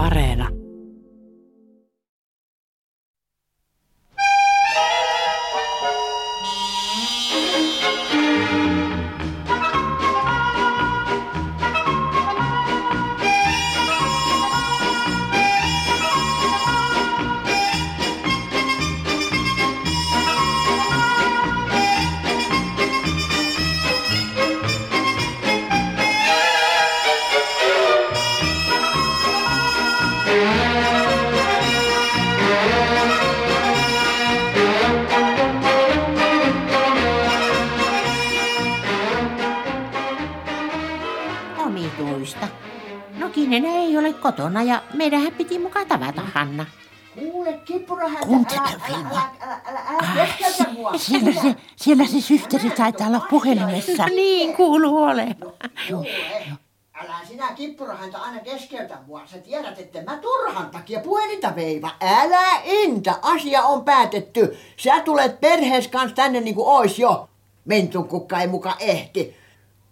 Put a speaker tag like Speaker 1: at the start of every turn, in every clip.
Speaker 1: Areena.
Speaker 2: Kotona ja meidän piti mukaan tavata Hanna.
Speaker 3: Kuule, kippurahan,
Speaker 4: Kuuntele,
Speaker 3: älä, älä,
Speaker 4: Vilma. Siellä se, siellä se systeri taitaa olla puhelimessa.
Speaker 2: Niin kuuluu olevan.
Speaker 3: Kuule, älä sinä kippurahanta aina keskeytä mua. Sä tiedät, että mä turhan takia puhelinta veiva. Älä intä, asia on päätetty. Sä tulet perhees kanssa tänne niin kuin ois jo. Mentun kukka ei muka ehti.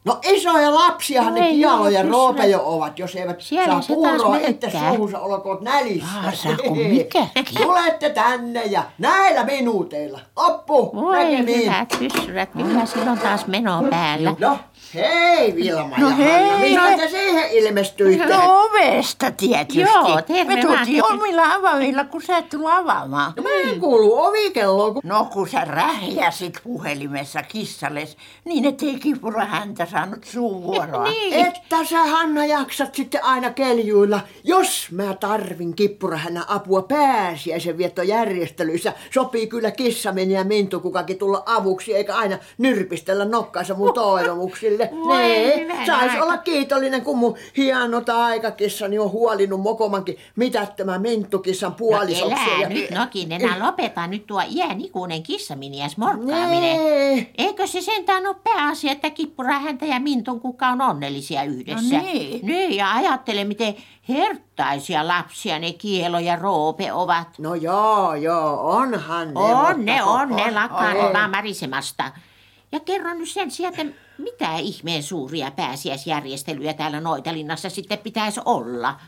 Speaker 3: No isoja lapsiahan
Speaker 2: No
Speaker 3: ne Kialo ja
Speaker 2: kysyä.
Speaker 3: Roope jo ovat, jos eivät
Speaker 2: Siellä
Speaker 3: saa puuroa itse suuhunsa, olkoot nälissä.
Speaker 4: Ah, saako?
Speaker 3: Tulette tänne ja näillä minuuteilla. Oppu,
Speaker 2: Voi
Speaker 3: näkemiin.
Speaker 2: hyvät hyssyrät, kyllä sillä on taas meno päällä.
Speaker 3: No, hei Vilma
Speaker 4: No
Speaker 3: ja
Speaker 4: hei,
Speaker 3: Hanna, mistä siihen ilmestyitte?
Speaker 4: No ovesta tietysti.
Speaker 2: Joo, terve
Speaker 4: Me tultiin
Speaker 2: vaan.
Speaker 4: omilla avaimilla, kun sä et tullut avaamaan.
Speaker 3: No, mä en kuulu ovikelloon, kun...
Speaker 4: No kun sä rähjäsit puhelimessa kissales, niin ettei kipura häntä saanut suun vuoroa.
Speaker 2: Niin.
Speaker 3: Että sä Hanna jaksat sitten aina keljuilla. Jos mä tarvin kippurahänä apua pääsiäisen viettojärjestelyissä, sopii kyllä kissameni ja mintu kukakin tulla avuksi, eikä aina nyrpistellä nokkaansa mun toivomuksille.
Speaker 2: Voi
Speaker 3: Nee,
Speaker 2: hyvänä
Speaker 3: sais
Speaker 2: aika.
Speaker 3: olla kiitollinen, kun mun hieno taikakissani on huolinut mokomankin mitättömän mintukissan puolisoksia.
Speaker 2: Elää
Speaker 3: ja-
Speaker 2: nyt enää lopeta nyt tuo iän ikuinen kissaminiäs morkkaaminen.
Speaker 3: Nee.
Speaker 2: Eikö se sentään ole pääasia, että kippura häntä ja Mintun kukka on onnellisia yhdessä?
Speaker 4: No niin.
Speaker 2: Niin, ja ajattele, miten herttaisia lapsia ne Kielo ja Roope ovat.
Speaker 3: No joo, joo, onhan ne.
Speaker 2: On ne, on ne, lakkaan
Speaker 3: Ei.
Speaker 2: ollaan märisemasta. Ja kerro nyt sen sijaan, että mitä ihmeen suuria pääsiäisjärjestelyjä täällä Noitalinnassa sitten pitäisi olla.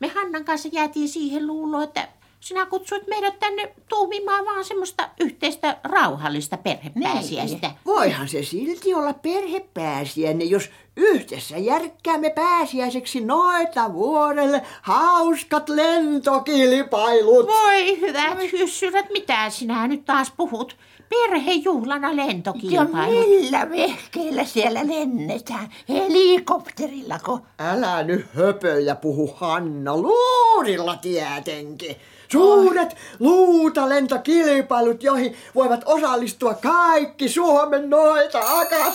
Speaker 2: Me Hannan kanssa jäätiin siihen luuloon, että sinä kutsuit meidät tänne tuumimaan vaan semmoista yhteistä rauhallista perhepääsiäistä.
Speaker 3: Voihan se silti olla perhepääsiäinen, jos yhdessä järkkäämme pääsiäiseksi noita vuodelle hauskat lentokilpailut.
Speaker 2: Voi hyvät hyssyrät, mitä sinä nyt taas puhut? Perhejuhlana
Speaker 4: Ja
Speaker 2: lentokilpailu.
Speaker 4: millä vehkeillä siellä lennetään? Helikopterillako?
Speaker 3: Älä nyt höpöjä puhu Hanna, luurilla tietenkin. Suuret luutalentokilpailut, joihin voivat osallistua kaikki Suomen noita akat.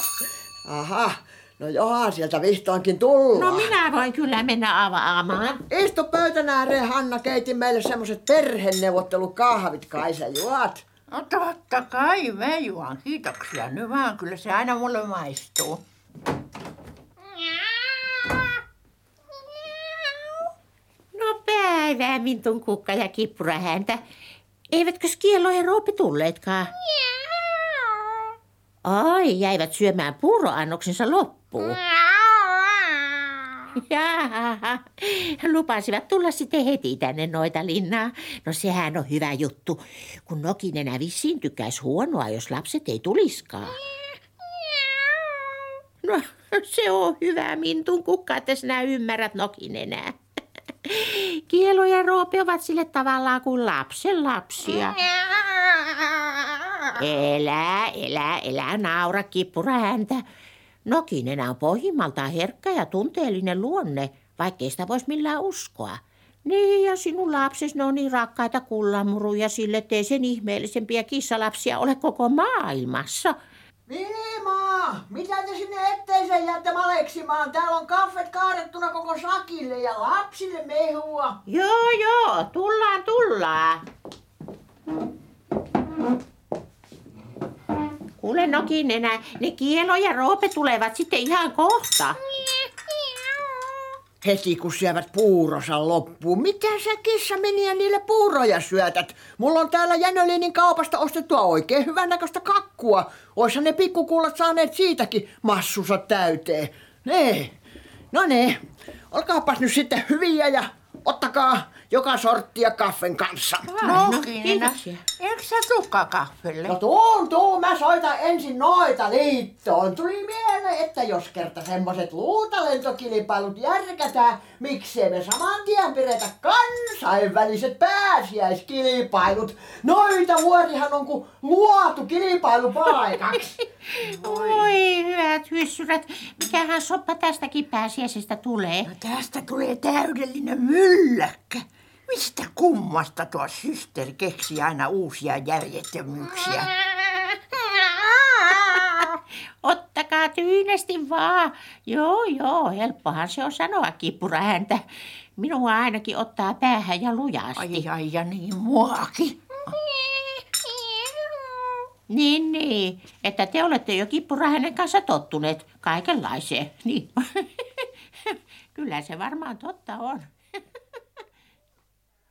Speaker 3: Aha, no johan sieltä vihdoinkin tullaan.
Speaker 2: No minä voin kyllä mennä avaamaan.
Speaker 3: Istu pöytän ääreen, Hanna, keitin meille semmoset perheneuvottelukahvit, kai sä juot.
Speaker 4: No totta kai, mä juon. Kiitoksia. Nyt vaan, kyllä se aina mulle maistuu.
Speaker 2: No päivää, Mintun kukka ja kippura häntä. Eivätkö Skielo ja Roope tulleetkaan? Ai, jäivät syömään puuroannoksensa loppuun. Jaa, lupasivat tulla sitten heti tänne noita linnaa. No sehän on hyvä juttu, kun Nokinen vissiin tykkäisi huonoa, jos lapset ei tuliskaan. No, se on hyvä Mintun kukka, että sinä ymmärrät Nokinenää. Kielo ja Roope ovat sille tavallaan kuin lapsen lapsia. Elä, elä, elä naura kippura häntä. Nokinen on pohjimmaltaan herkkä ja tunteellinen luonne, vaikkei sitä voisi millään uskoa. Niin, ja sinun lapsesi ne on niin rakkaita kullanmuruja sille, ettei sen ihmeellisempiä kissalapsia ole koko maailmassa.
Speaker 3: Vilma, mitä te sinne etteiseen jäätte maleksimaan? Täällä on kaffet kaadettuna koko sakille ja lapsille mehua.
Speaker 2: Joo, joo, tullaan, tullaan. Kuule Nokinenä, ne Kielo ja Roope tulevat sitten ihan kohta.
Speaker 3: Heti kun syövät puurosa loppuun. Mitä sä kissa meni ja niille puuroja syötät? Mulla on täällä Jänölinin kaupasta ostettua oikein hyvännäköistä kakkua. Oishan ne pikkukullat saaneet siitäkin massunsa täyteen. Nee. No ne. Olkaapas nyt sitten hyviä ja ottakaa joka sorttia kaffen kanssa.
Speaker 2: no,
Speaker 4: Nokinen,
Speaker 2: kiitoksia.
Speaker 4: eikö sä tukka kahvelle?
Speaker 3: No tuun, tuun, mä soitan ensin noita liittoon. Tuli mieleen, että jos kerta semmoset luutalentokilpailut järkätään, miksei me saman tien pidetä kansainväliset pääsiäiskilpailut. Noita vuorihan on kuin luotu kilpailupaikaksi.
Speaker 2: Oi, hyvät hyssyrät. Mikähän soppa tästäkin pääsiäisestä tulee?
Speaker 4: No tästä tulee täydellinen mylläkkä. Mistä kummasta tuo systeri keksi aina uusia järjettömyyksiä?
Speaker 2: Ottakaa tyynesti vaan. Joo, joo, helppohan se on sanoa kippuraääntä. Minua ainakin ottaa päähän ja lujasti.
Speaker 4: Ai ai ja niin muakin.
Speaker 2: Niin, niin, että te olette jo kippurahänen kanssa tottuneet kaikenlaiseen. Niin. Kyllä se varmaan totta on.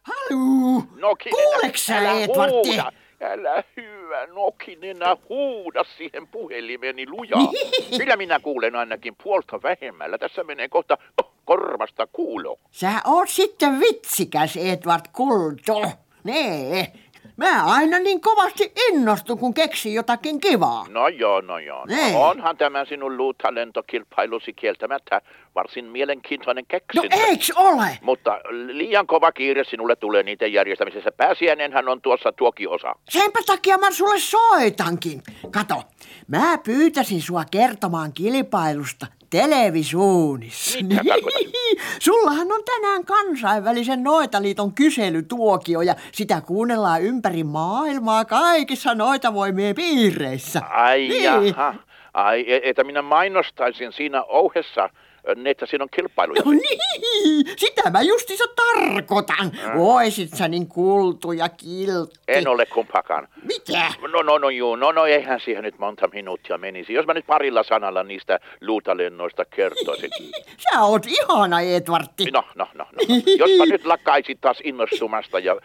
Speaker 3: Haluu!
Speaker 1: Nokinen,
Speaker 3: Kuuleeks sä,
Speaker 1: älä
Speaker 3: Edvardi?
Speaker 1: huuda. Älä hyvä Nokinen, huuda siihen puhelimeni lujaa. Kyllä minä kuulen ainakin puolta vähemmällä. Tässä menee kohta oh, korvasta kuulo.
Speaker 3: Sä oot sitten vitsikäs, Edward Kulto. Nee. Mä aina niin kovasti innostun, kun keksi jotakin kivaa.
Speaker 1: No joo, no joo.
Speaker 3: Niin.
Speaker 1: No, onhan tämä sinun luutalentokilpailusi kieltämättä varsin mielenkiintoinen
Speaker 3: No
Speaker 1: keksintö.
Speaker 3: eiks ole?
Speaker 1: Mutta liian kova kiire sinulle tulee niiden järjestämisessä. Pääsiäinenhän on tuossa tuokin osa.
Speaker 3: Senpä takia mä sulle soitankin. Kato, mä pyytäisin sua kertomaan kilpailusta televisuunissa.
Speaker 1: Tarkoitat?
Speaker 3: Sullahan on tänään kansainvälisen Noitaliiton kyselytuokio ja sitä kuunnellaan ympäri maailmaa kaikissa Noitavoimien piireissä.
Speaker 1: Ai
Speaker 3: Niin.
Speaker 1: jaha. Ai, e- että minä mainostaisin siinä ouhessa, ö, että siinä on kilpailuja.
Speaker 3: No niin, sitä mä justiinsa tarkoitan. Oisit sä niin kultu ja kiltti.
Speaker 1: En ole kumpakaan.
Speaker 3: Mitä?
Speaker 1: No, no, no, juu, no, no, eihän siihen nyt monta minuuttia menisi. Jos mä nyt parilla sanalla niistä luutalennoista kertoisin.
Speaker 3: Sä oot ihana, Edvardi.
Speaker 1: No, no, no, no. Jospa nyt lakkaisit taas innostumasta ja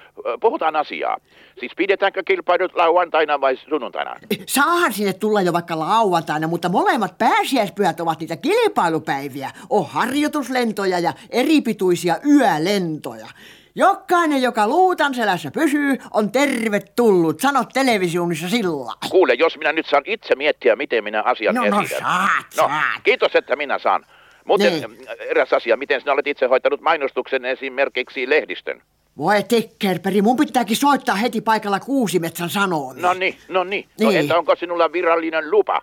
Speaker 1: puhutaan asiaa. Siis pidetäänkö kilpailut lauantaina vai sunnuntaina?
Speaker 3: Saahan sinne tulla jo vaikka lauantaina, mutta molemmat pääsiäispyhät ovat niitä kilpailupäiviä. On harjoituslentoja ja eripituisia yölentoja. Jokainen, joka luutan selässä pysyy, on tervetullut. Sano televisioonissa sillä.
Speaker 1: Kuule, jos minä nyt saan itse miettiä, miten minä asian
Speaker 3: No, no,
Speaker 1: esitän.
Speaker 3: saat,
Speaker 1: no,
Speaker 3: saat.
Speaker 1: kiitos, että minä saan. Muuten
Speaker 3: Niin.
Speaker 1: niin. eräs asia, miten sinä olet itse hoitanut mainostuksen esimerkiksi lehdistön?
Speaker 3: Voi Tekkerperi, mun pitääkin soittaa heti paikalla Kuusimetsän sanomiin.
Speaker 1: No niin, no niin. No
Speaker 3: Niin.
Speaker 1: entä onko sinulla virallinen lupa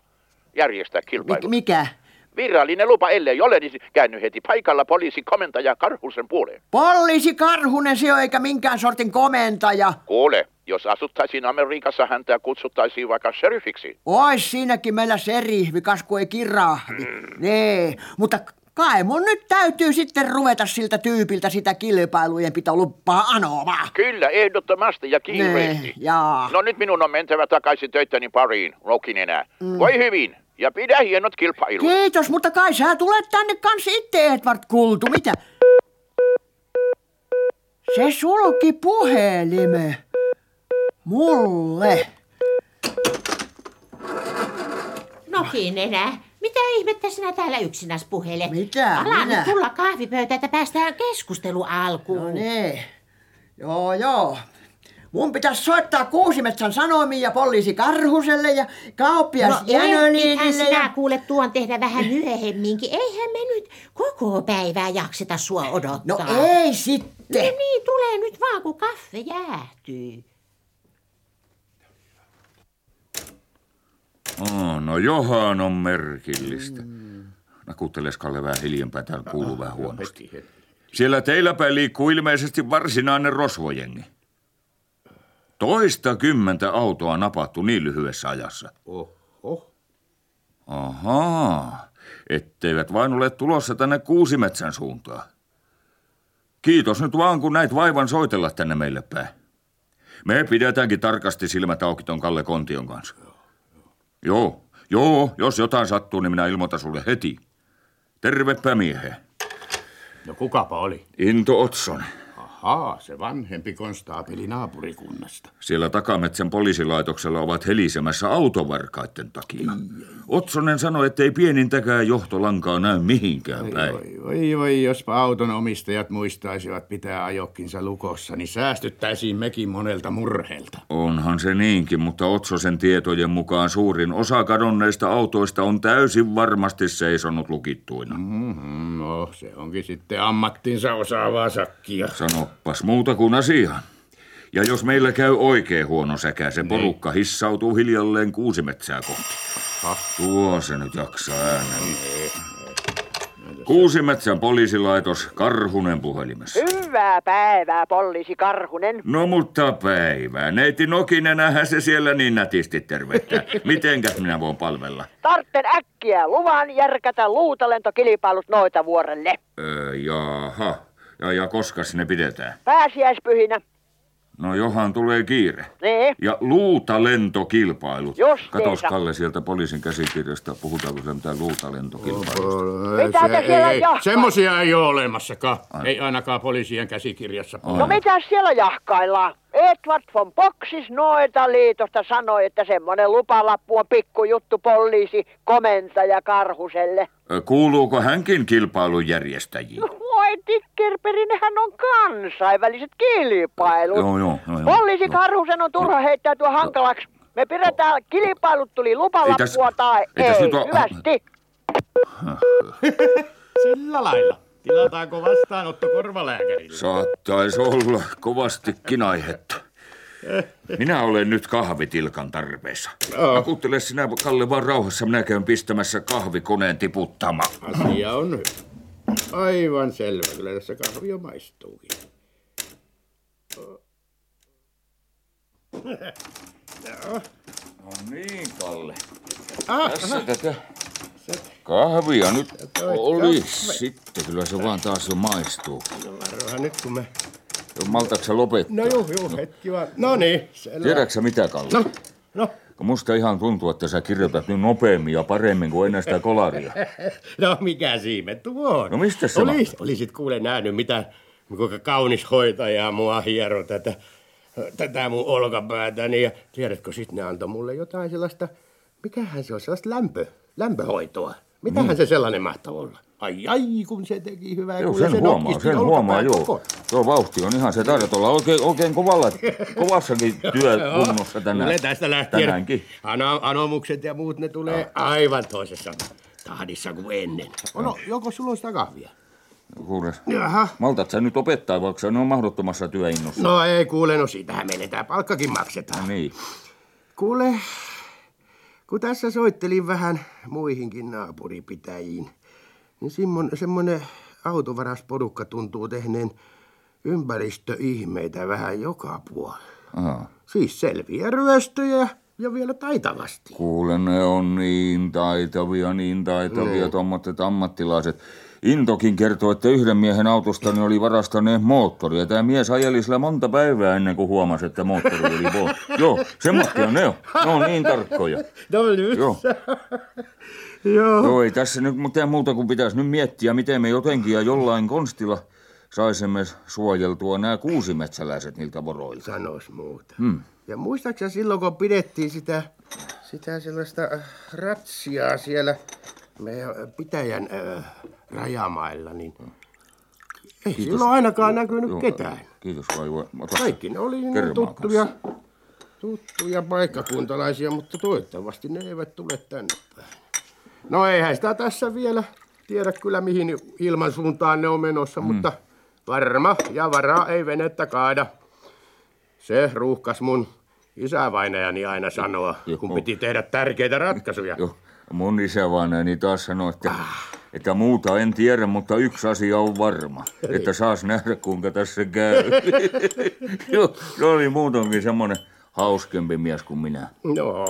Speaker 1: järjestää kilpailu?
Speaker 3: Mik- mikä?
Speaker 1: Virallinen lupa, ellei ole, niin käänny heti paikalla poliisikomentaja Karhusen puoleen.
Speaker 3: Poliisi Karhunen se on eikä minkään sortin komentaja.
Speaker 1: Kuule, jos asuttaisiin Amerikassa, häntä kutsuttaisiin vaikka sheriffiksi.
Speaker 3: Ois siinäkin meillä serihvi, kas kun ei kirahvi. Mm. Nee, mutta kai mun nyt täytyy sitten ruveta siltä tyypiltä sitä kilpailujen pitoluppaa anomaan.
Speaker 1: Kyllä, ehdottomasti ja
Speaker 3: Nee,
Speaker 1: kiireesti.
Speaker 3: jaa.
Speaker 1: No nyt minun on mentävä takaisin töittäni pariin, rokin enää. Mm. Voi hyvin, ja pidä hienot kilpailut.
Speaker 3: Kiitos, mutta kai sä tulet tänne kans itse, Edward Kultu. Mitä? Se sulki puhelime. Mulle.
Speaker 2: Nokin enää. Mitä ihmettä sinä täällä yksinäs puhelet?
Speaker 3: Mitä?
Speaker 2: Ala
Speaker 3: Minä?
Speaker 2: nyt tulla kahvipöytä, että päästään keskustelu alkuun.
Speaker 3: No niin. Joo, joo. Mun pitäisi soittaa Kuusimetsän Sanomiin ja poliisi Karhuselle ja kauppias
Speaker 2: No
Speaker 3: no, Jänöliinille.
Speaker 2: sinä
Speaker 3: Ja...
Speaker 2: kuule tuon tehdä vähän myöhemminkin. Eihän me nyt koko päivää jakseta sua
Speaker 3: No
Speaker 2: odottaa.
Speaker 3: ei
Speaker 2: No
Speaker 3: sitten.
Speaker 2: niin, tulee nyt vaan, kun kaffe jäähtyy.
Speaker 5: Oh, no johan on merkillistä. Nakuutteles Kalle vähän hiljempää, täällä kuuluu vähän huonosti. Siellä teillä päin liikkuu ilmeisesti varsinainen rosvojengi. Toista kymmentä autoa napattu niin lyhyessä ajassa.
Speaker 6: Oho.
Speaker 5: Ahaa, etteivät vain ole tulossa tänne Kuusimetsän suuntaan. Kiitos nyt vaan, kun näit vaivan soitella tänne meille päin. Me pidetäänkin tarkasti silmät auki ton Kalle Kontion kanssa. Joo, joo, jos jotain sattuu, niin minä ilmoitan sulle heti. Tervepä miehe.
Speaker 6: No kukapa oli?
Speaker 5: Into Otson.
Speaker 6: Ahaa, se vanhempi konstaapeli naapurikunnasta.
Speaker 5: Siellä takametsän poliisilaitoksella ovat helisemässä autovarkaiden takia. Otsonen sanoi, ettei pienintäkään johtolankaa näy mihinkään päin.
Speaker 6: Oi, oi, oi, jospa auton omistajat muistaisivat pitää ajokkinsa lukossa, niin säästyttäisiin mekin monelta murheelta.
Speaker 5: Onhan se niinkin, mutta Otsosen tietojen mukaan suurin osa kadonneista autoista on täysin varmasti seisonut lukittuina.
Speaker 6: Mm-hmm, no, se onkin sitten ammattinsa osaavaa sakkia.
Speaker 5: Sanoppas muuta kuin asiaan. Ja jos meillä käy oikein huono säkä, se porukka hissautuu hiljalleen kuusi metsää kohti. Tuo se nyt jaksaa äänen. Kuusimetsän poliisilaitos, Karhunen puhelimessa.
Speaker 7: Hyvää päivää, poliisi Karhunen.
Speaker 5: No mutta päivää. Neiti Nokinenähän se siellä niin nätisti tervehtää. Mitenkäs minä voin palvella?
Speaker 7: Tartten äkkiä luvan järkätä luutalentokilpailut noita vuorelle.
Speaker 5: Öö, jaha. Ja, ja koska ne pidetään?
Speaker 7: Pääsiäispyhinä.
Speaker 5: No johan tulee kiire.
Speaker 7: Niin.
Speaker 5: Ja luutalentokilpailut.
Speaker 7: Justiinsa.
Speaker 5: Katos Kalle sieltä poliisin käsikirjasta, puhutaanko siellä mitään luutalentokilpailusta.
Speaker 7: Mitä te siellä jahkaa?
Speaker 6: Semmosia ei ole olemassakaan. Ei ainakaan poliisien käsikirjassa.
Speaker 7: No mitä siellä jahkaillaan? Edward von Boxis noita liitosta sanoi, että semmonen lupalappu on pikkujuttu poliisi komentaja Karhuselle.
Speaker 5: Kuuluuko hänkin kilpailun järjestäjiin?
Speaker 7: Voi tikkerperi, nehän on kansainväliset kilpailut.
Speaker 5: Joo, joo, joo, joo.
Speaker 7: Poliisi Karhusen on turha heittäytyä hankalaksi. Me pidetään kilpailut tuli
Speaker 5: Ei
Speaker 7: lupalappua
Speaker 5: tässä-
Speaker 7: tai
Speaker 5: ei
Speaker 7: ei. Hyvästi.
Speaker 6: Sillä lailla. Tilataanko vastaanotto korvalääkärille?
Speaker 5: Saattaisi olla kovastikin aihetta. Minä olen nyt kahvitilkan tarpeessa. Akuttele sinä, Kalle, vaan rauhassa. Minä käyn pistämässä kahvikoneen tiputtamaan.
Speaker 6: Asia on hyvä. Aivan selvä. Kyllä tässä kahvi jo maistuukin.
Speaker 5: No niin, Kalle.
Speaker 6: Ah,
Speaker 5: Tässä tätä kahvia nyt oli. Sitten kyllä se vaan taas jo maistuu.
Speaker 6: varohan nyt kun me...
Speaker 5: Maltaksä lopettaa?
Speaker 6: No juu, juu, hetki vaan. No niin, selvä.
Speaker 5: Tiedätkö mitä, Kalle?
Speaker 6: No, no,
Speaker 5: Kun Musta ihan tuntuu, että sä kirjoitat nyt nopeammin ja paremmin kuin ennen sitä kolaria.
Speaker 6: no mikä siimettu on?
Speaker 5: No mistä se
Speaker 6: Olis,
Speaker 5: mahtaa?
Speaker 6: Olisit kuule nähnyt, mitä, kuinka kaunis hoitaja mua hiero tätä, tätä mun olkapäätäni. Ja tiedätkö, sit ne antoi mulle jotain sellaista, mikähän se on, sellaista lämpö, lämpöhoitoa. Mitähän se sellainen mahtaa olla? Ai ai, kun se teki hyvää.
Speaker 5: Mm. Joo, sen
Speaker 6: se
Speaker 5: huomaa,
Speaker 6: nokkisti
Speaker 5: sen huomaa, joo.
Speaker 6: koko.
Speaker 5: Tuo vauhti on ihan se taidat olla oikein, oikein kovalla, kovassakin työkunnossa tänään.
Speaker 6: Tulee tästä lähtien
Speaker 5: Tänäänkin.
Speaker 6: ano, anomukset ja muut, ne tulee aivan toisessa tahdissa kuin ennen. No, joko sulla on sitä kahvia?
Speaker 5: Kuule,
Speaker 6: Jaha.
Speaker 5: maltat sä nyt opettaa, vaikka ne on mahdottomassa työinnossa.
Speaker 6: No ei kuule, no siitähän meille tää palkkakin maksetaan.
Speaker 5: Niin.
Speaker 6: Kuule, kun tässä soittelin vähän muihinkin naapuripitäjiin, niin simmon, semmonen autovarasporukka tuntuu tehneen ympäristöihmeitä vähän joka puolella.
Speaker 5: Aha.
Speaker 6: Siis selviä ryöstöjä ja vielä taitavasti.
Speaker 5: Kuule, ne on niin taitavia, niin taitavia tuommoiset ammattilaiset. Intokin kertoo, että yhden miehen autosta ne oli varastaneet moottoria. Tämä mies ajeli sillä monta päivää ennen kuin huomasi, että moottori oli pois. Joo, semmoisia ne on. Ne on niin tarkkoja.
Speaker 6: No nyt.
Speaker 5: Joo.
Speaker 6: Joo.
Speaker 5: Joo, ei tässä nyt mitään muuta kuin pitäisi nyt miettiä, miten me jotenkin ja jollain konstilla saisimme suojeltua nämä kuusimetsäläiset niiltä voroilta.
Speaker 6: Sanois muuta.
Speaker 5: Hmm.
Speaker 6: Ja muistaaksä silloin, kun pidettiin sitä, sitä sellaista ratsiaa siellä meidän äh, pitäjän äh, rajamailla, niin ei
Speaker 5: Kiitos.
Speaker 6: silloin ainakaan näkynyt
Speaker 5: Joo,
Speaker 6: ketään.
Speaker 5: Kiitos vai vai. Ota
Speaker 6: Kaikki ne oli niin tuttuja, tuttuja paikkakuntalaisia, mutta toivottavasti ne eivät tule tänne päin. No eihän sitä tässä vielä tiedä kyllä mihin ilman suuntaan ne on menossa, mm. mutta varma ja varaa ei venettä kaada. Se ruuhkas mun isävainajani aina sanoa, kun piti tehdä tärkeitä ratkaisuja.
Speaker 5: Mun isävainajani taas sanoi, että, että muuta en tiedä, mutta yksi asia on varma. Että saas nähdä, kuinka tässä käy. Joo, se oli muutoinkin semmoinen hauskempi mies kuin minä.
Speaker 6: No,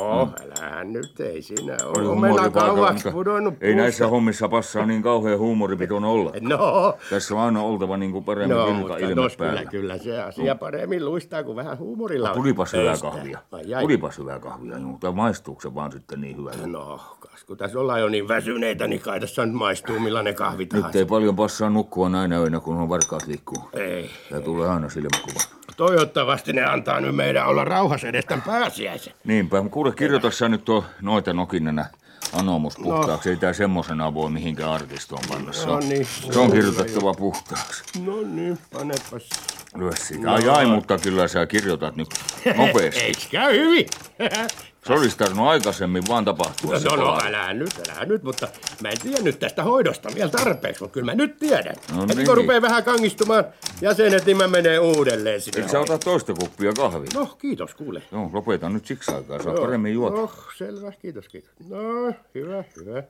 Speaker 6: älä nyt, ei siinä
Speaker 5: Oli
Speaker 6: ole. Omena kauaksi pudonnut
Speaker 5: Ei
Speaker 6: puusta.
Speaker 5: näissä hommissa passaa niin kauhean huumoripitoinen olla.
Speaker 6: No,
Speaker 5: Tässä on aina oltava niin kuin paremmin
Speaker 6: no
Speaker 5: no,
Speaker 6: mutta
Speaker 5: ilme
Speaker 6: tos
Speaker 5: päällä.
Speaker 6: kyllä, kyllä se asia paremmin luistaa, kuin vähän huumorilla
Speaker 5: Tulipas hyvää kahvia. Tulipas hyvää kahvia, niin, mutta maistuuko se vaan sitten niin hyvältä?
Speaker 6: No, kas kun tässä ollaan jo niin väsyneitä, niin kai tässä nyt maistuu millainen kahvi tahansa.
Speaker 5: Nyt ei paljon passaa nukkua näinä öinä, kun on varkaat liikkuu.
Speaker 6: Ei.
Speaker 5: Ja tulee aina silmäkuva.
Speaker 6: Toivottavasti ne antaa nyt meidän olla rauhassa edes tämän pääsiäisen.
Speaker 5: Niinpä, kuule kirjoita sä nyt tuo noita nokinenä anomus puhtaaksi. Ei tää semmosena voi mihinkään arkistoon panna. Se
Speaker 6: No
Speaker 5: on,
Speaker 6: niin.
Speaker 5: se on kirjoitettava puhtaaksi.
Speaker 6: No niin, panepas.
Speaker 5: Lyö sitä. Ai ai, mutta kyllä sä kirjoitat nyt nopeasti.
Speaker 6: Eiks käy hyvin?
Speaker 5: Se olisi tarvinnut aikaisemmin vaan tapahtua.
Speaker 6: No, no,
Speaker 5: pala.
Speaker 6: älä nyt, älä nyt, mutta mä en tiedä nyt tästä hoidosta vielä tarpeeksi, mutta kyllä mä nyt tiedän.
Speaker 5: No
Speaker 6: Heti
Speaker 5: niin.
Speaker 6: kun rupeaa vähän kangistumaan jäsenet, niin mä menen uudelleen sinne.
Speaker 5: Eikö sä ota toista kuppia kahvia?
Speaker 6: No, kiitos, kuule.
Speaker 5: Joo, lopeta nyt siksi aikaa. Saa
Speaker 6: Joo.
Speaker 5: paremmin juota.
Speaker 6: Oh, selvä, kiitos, kiitos. No, hyvä, hyvä.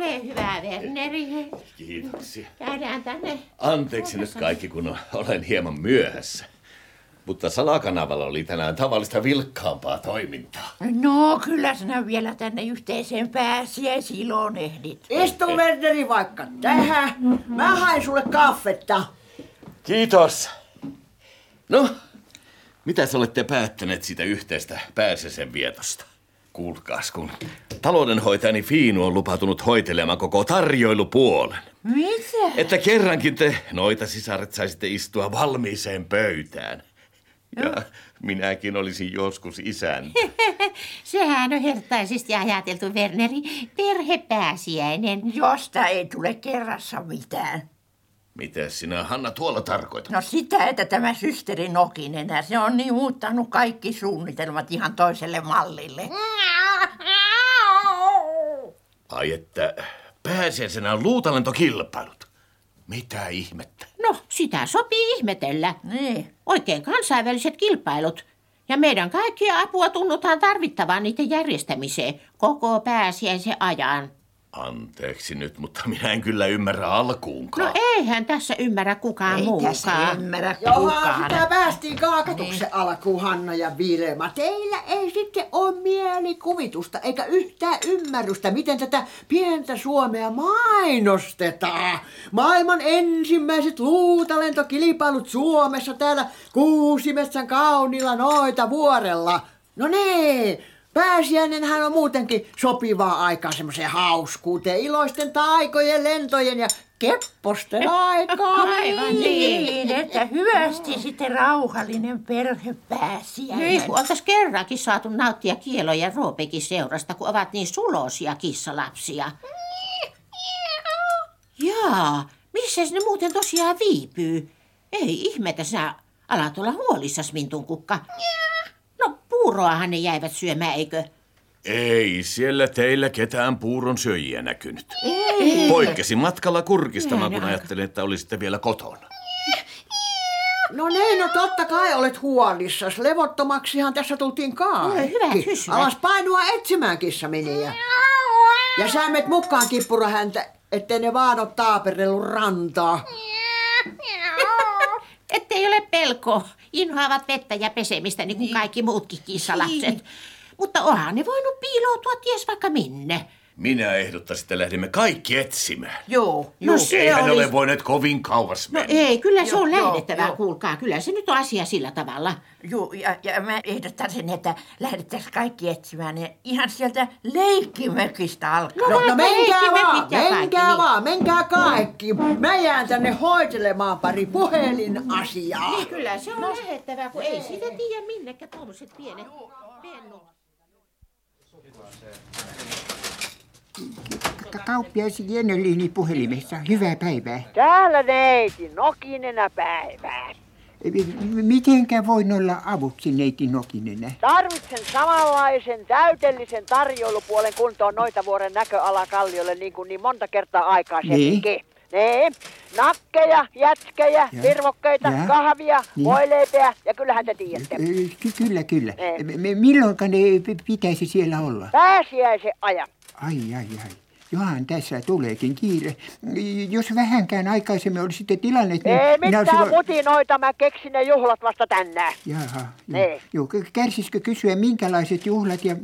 Speaker 2: Ole hyvä, Werneri.
Speaker 8: Kiitoksia.
Speaker 2: Käydään tänne.
Speaker 8: Anteeksi nyt kaikki, kun olen hieman myöhässä. Mutta Salakanavalla oli tänään tavallista vilkkaampaa toimintaa.
Speaker 4: No, kyllä sinä vielä tänne yhteiseen pääsiäisiloon ehdit.
Speaker 3: Istu Werneri vaikka tähän. Mä hain sulle kaffetta.
Speaker 8: Kiitos. No, mitä te olette päättäneet siitä yhteistä pääsesen vietosta? Kuulkaas, kun taloudenhoitajani Fiinu on lupautunut hoitelemaan koko tarjoilupuolen.
Speaker 4: Mitä?
Speaker 8: Että kerrankin te noita sisaret saisitte istua valmiiseen pöytään. Ja minäkin olisin joskus isän.
Speaker 2: Sehän on hertaisesti ajateltu, Werneri. Perhepääsiäinen.
Speaker 4: Josta ei tule kerrassa mitään.
Speaker 8: Mitä sinä, Hanna, tuolla tarkoitat?
Speaker 4: No sitä, että tämä systeri Nokinen, se on niin muuttanut kaikki suunnitelmat ihan toiselle mallille.
Speaker 8: Ai että pääsiäisenä on luutalentokilpailut. Mitä ihmettä?
Speaker 2: No, sitä sopii ihmetellä.
Speaker 4: Niin.
Speaker 2: Oikein kansainväliset kilpailut. Ja meidän kaikkia apua tunnutaan tarvittavan niiden järjestämiseen koko pääsiäisen ajan.
Speaker 8: Anteeksi nyt, mutta minä en kyllä ymmärrä alkuunkaan.
Speaker 2: No eihän tässä ymmärrä kukaan
Speaker 4: Ei tässä
Speaker 2: muukaan.
Speaker 4: ymmärrä
Speaker 3: Johan
Speaker 4: kukaan.
Speaker 3: sitä päästiin kaakatuksen niin. alkuun, Hanna ja Vilma. Teillä ei sitten ole mielikuvitusta eikä yhtään ymmärrystä, miten tätä pientä Suomea mainostetaan. Maailman ensimmäiset luutalentokilpailut Suomessa täällä Kuusimetsän kaunilla noita vuorella. No niin, pääsiäinenhän on muutenkin sopivaa aikaa semmoiseen hauskuuteen, iloisten taikojen, lentojen ja kepposten aikaa.
Speaker 2: Aivan niin.
Speaker 4: Niin, että hyvästi sitten rauhallinen perhepääsiäinen.
Speaker 2: Niin, kun oltais kerrankin saatu nauttia Kielo ja Roopekin seurasta, kun ovat niin sulosia kissalapsia. Jaa, missä ne muuten tosiaan viipyy? Ei ihmetä, sä alat olla huolissas, Mintun kukka. No, puuroahan ne jäivät syömään, eikö?
Speaker 8: Ei siellä teillä ketään puuron syöjiä näkynyt. Ei. Poikkesin matkalla kurkistamaan, kun ajattelin, että olisitte vielä kotona.
Speaker 3: No niin, no totta kai olet huolissas. Levottomaksihan tässä tultiin kaikki.
Speaker 2: Ole hyvä.
Speaker 3: Alas painua etsimään kissaminiä. Ja sä menet mukaan kippura häntä, ettei ne vaan ole taaperellut rantaa.
Speaker 2: Ettei ole pelko. Inhoavat vettä ja pesemistä niin kuin kaikki muutkin kissalapset. Mutta onhan ne voinut piiloutua ties vaikka minne.
Speaker 8: Minä ehdottaisin, että lähdemme kaikki etsimään.
Speaker 4: Joo,
Speaker 2: No
Speaker 4: joo.
Speaker 2: se
Speaker 8: Eihän
Speaker 2: olisi-
Speaker 8: ole voineet kovin kauas
Speaker 2: No
Speaker 8: mennä.
Speaker 2: ei, kyllä se
Speaker 4: Joo,
Speaker 2: on
Speaker 4: joo,
Speaker 2: lähdettävä,
Speaker 4: joo.
Speaker 2: kuulkaa. Kyllä se nyt on asia sillä tavalla.
Speaker 4: Joo, ja, ja mä ehdottaisin, että lähdettäisiin kaikki etsimään ne ihan sieltä leikkimökistä alkaen.
Speaker 3: No, no
Speaker 2: vaikka
Speaker 3: menkää vaan,
Speaker 2: mitä kaikki,
Speaker 3: menkää
Speaker 2: niin.
Speaker 3: vaan, menkää kaikki. Mä jään tänne hoitelemaan pari puhelinasiaa.
Speaker 2: Niin kyllä se on lähettävää, kun ei siitä tiedä minnekä tuommoiset pienet pennut.
Speaker 9: Kauppiaisi Jenelini puhelimessa. Hyvää päivää.
Speaker 7: Täällä neiti, nokinenä päivää.
Speaker 9: Mitenkä voin olla avuksi neiti Nokinenä?
Speaker 7: Tarvitsen samanlaisen täydellisen tarjoilupuolen kuntoon noita vuoren näköala kalliolle niin kuin niin monta kertaa aikaisemminkin. Niin. niin. Nakkeja, jätskejä,
Speaker 9: Ja.
Speaker 7: virvokkeita,
Speaker 9: Ja.
Speaker 7: kahvia,
Speaker 9: Niin.
Speaker 7: voileipeä ja kyllähän te tiedätte.
Speaker 9: Ky- Kyllä, kyllä.
Speaker 7: Niin.
Speaker 9: M- Milloinka ne pitäisi siellä olla?
Speaker 7: Pääsiäisen ajan.
Speaker 9: Ai, ai, ai. Johan, tässä tuleekin kiire. Jos vähänkään aikaisemmin olisitte tilanneet, niin...
Speaker 7: Ei mitään
Speaker 9: olisin-
Speaker 7: mutinoita, mä keksin ne juhlat vasta tänään.
Speaker 9: Jaha,
Speaker 7: Niin.
Speaker 9: joo. Kärsisikö kysyä, minkälaiset juhlat ja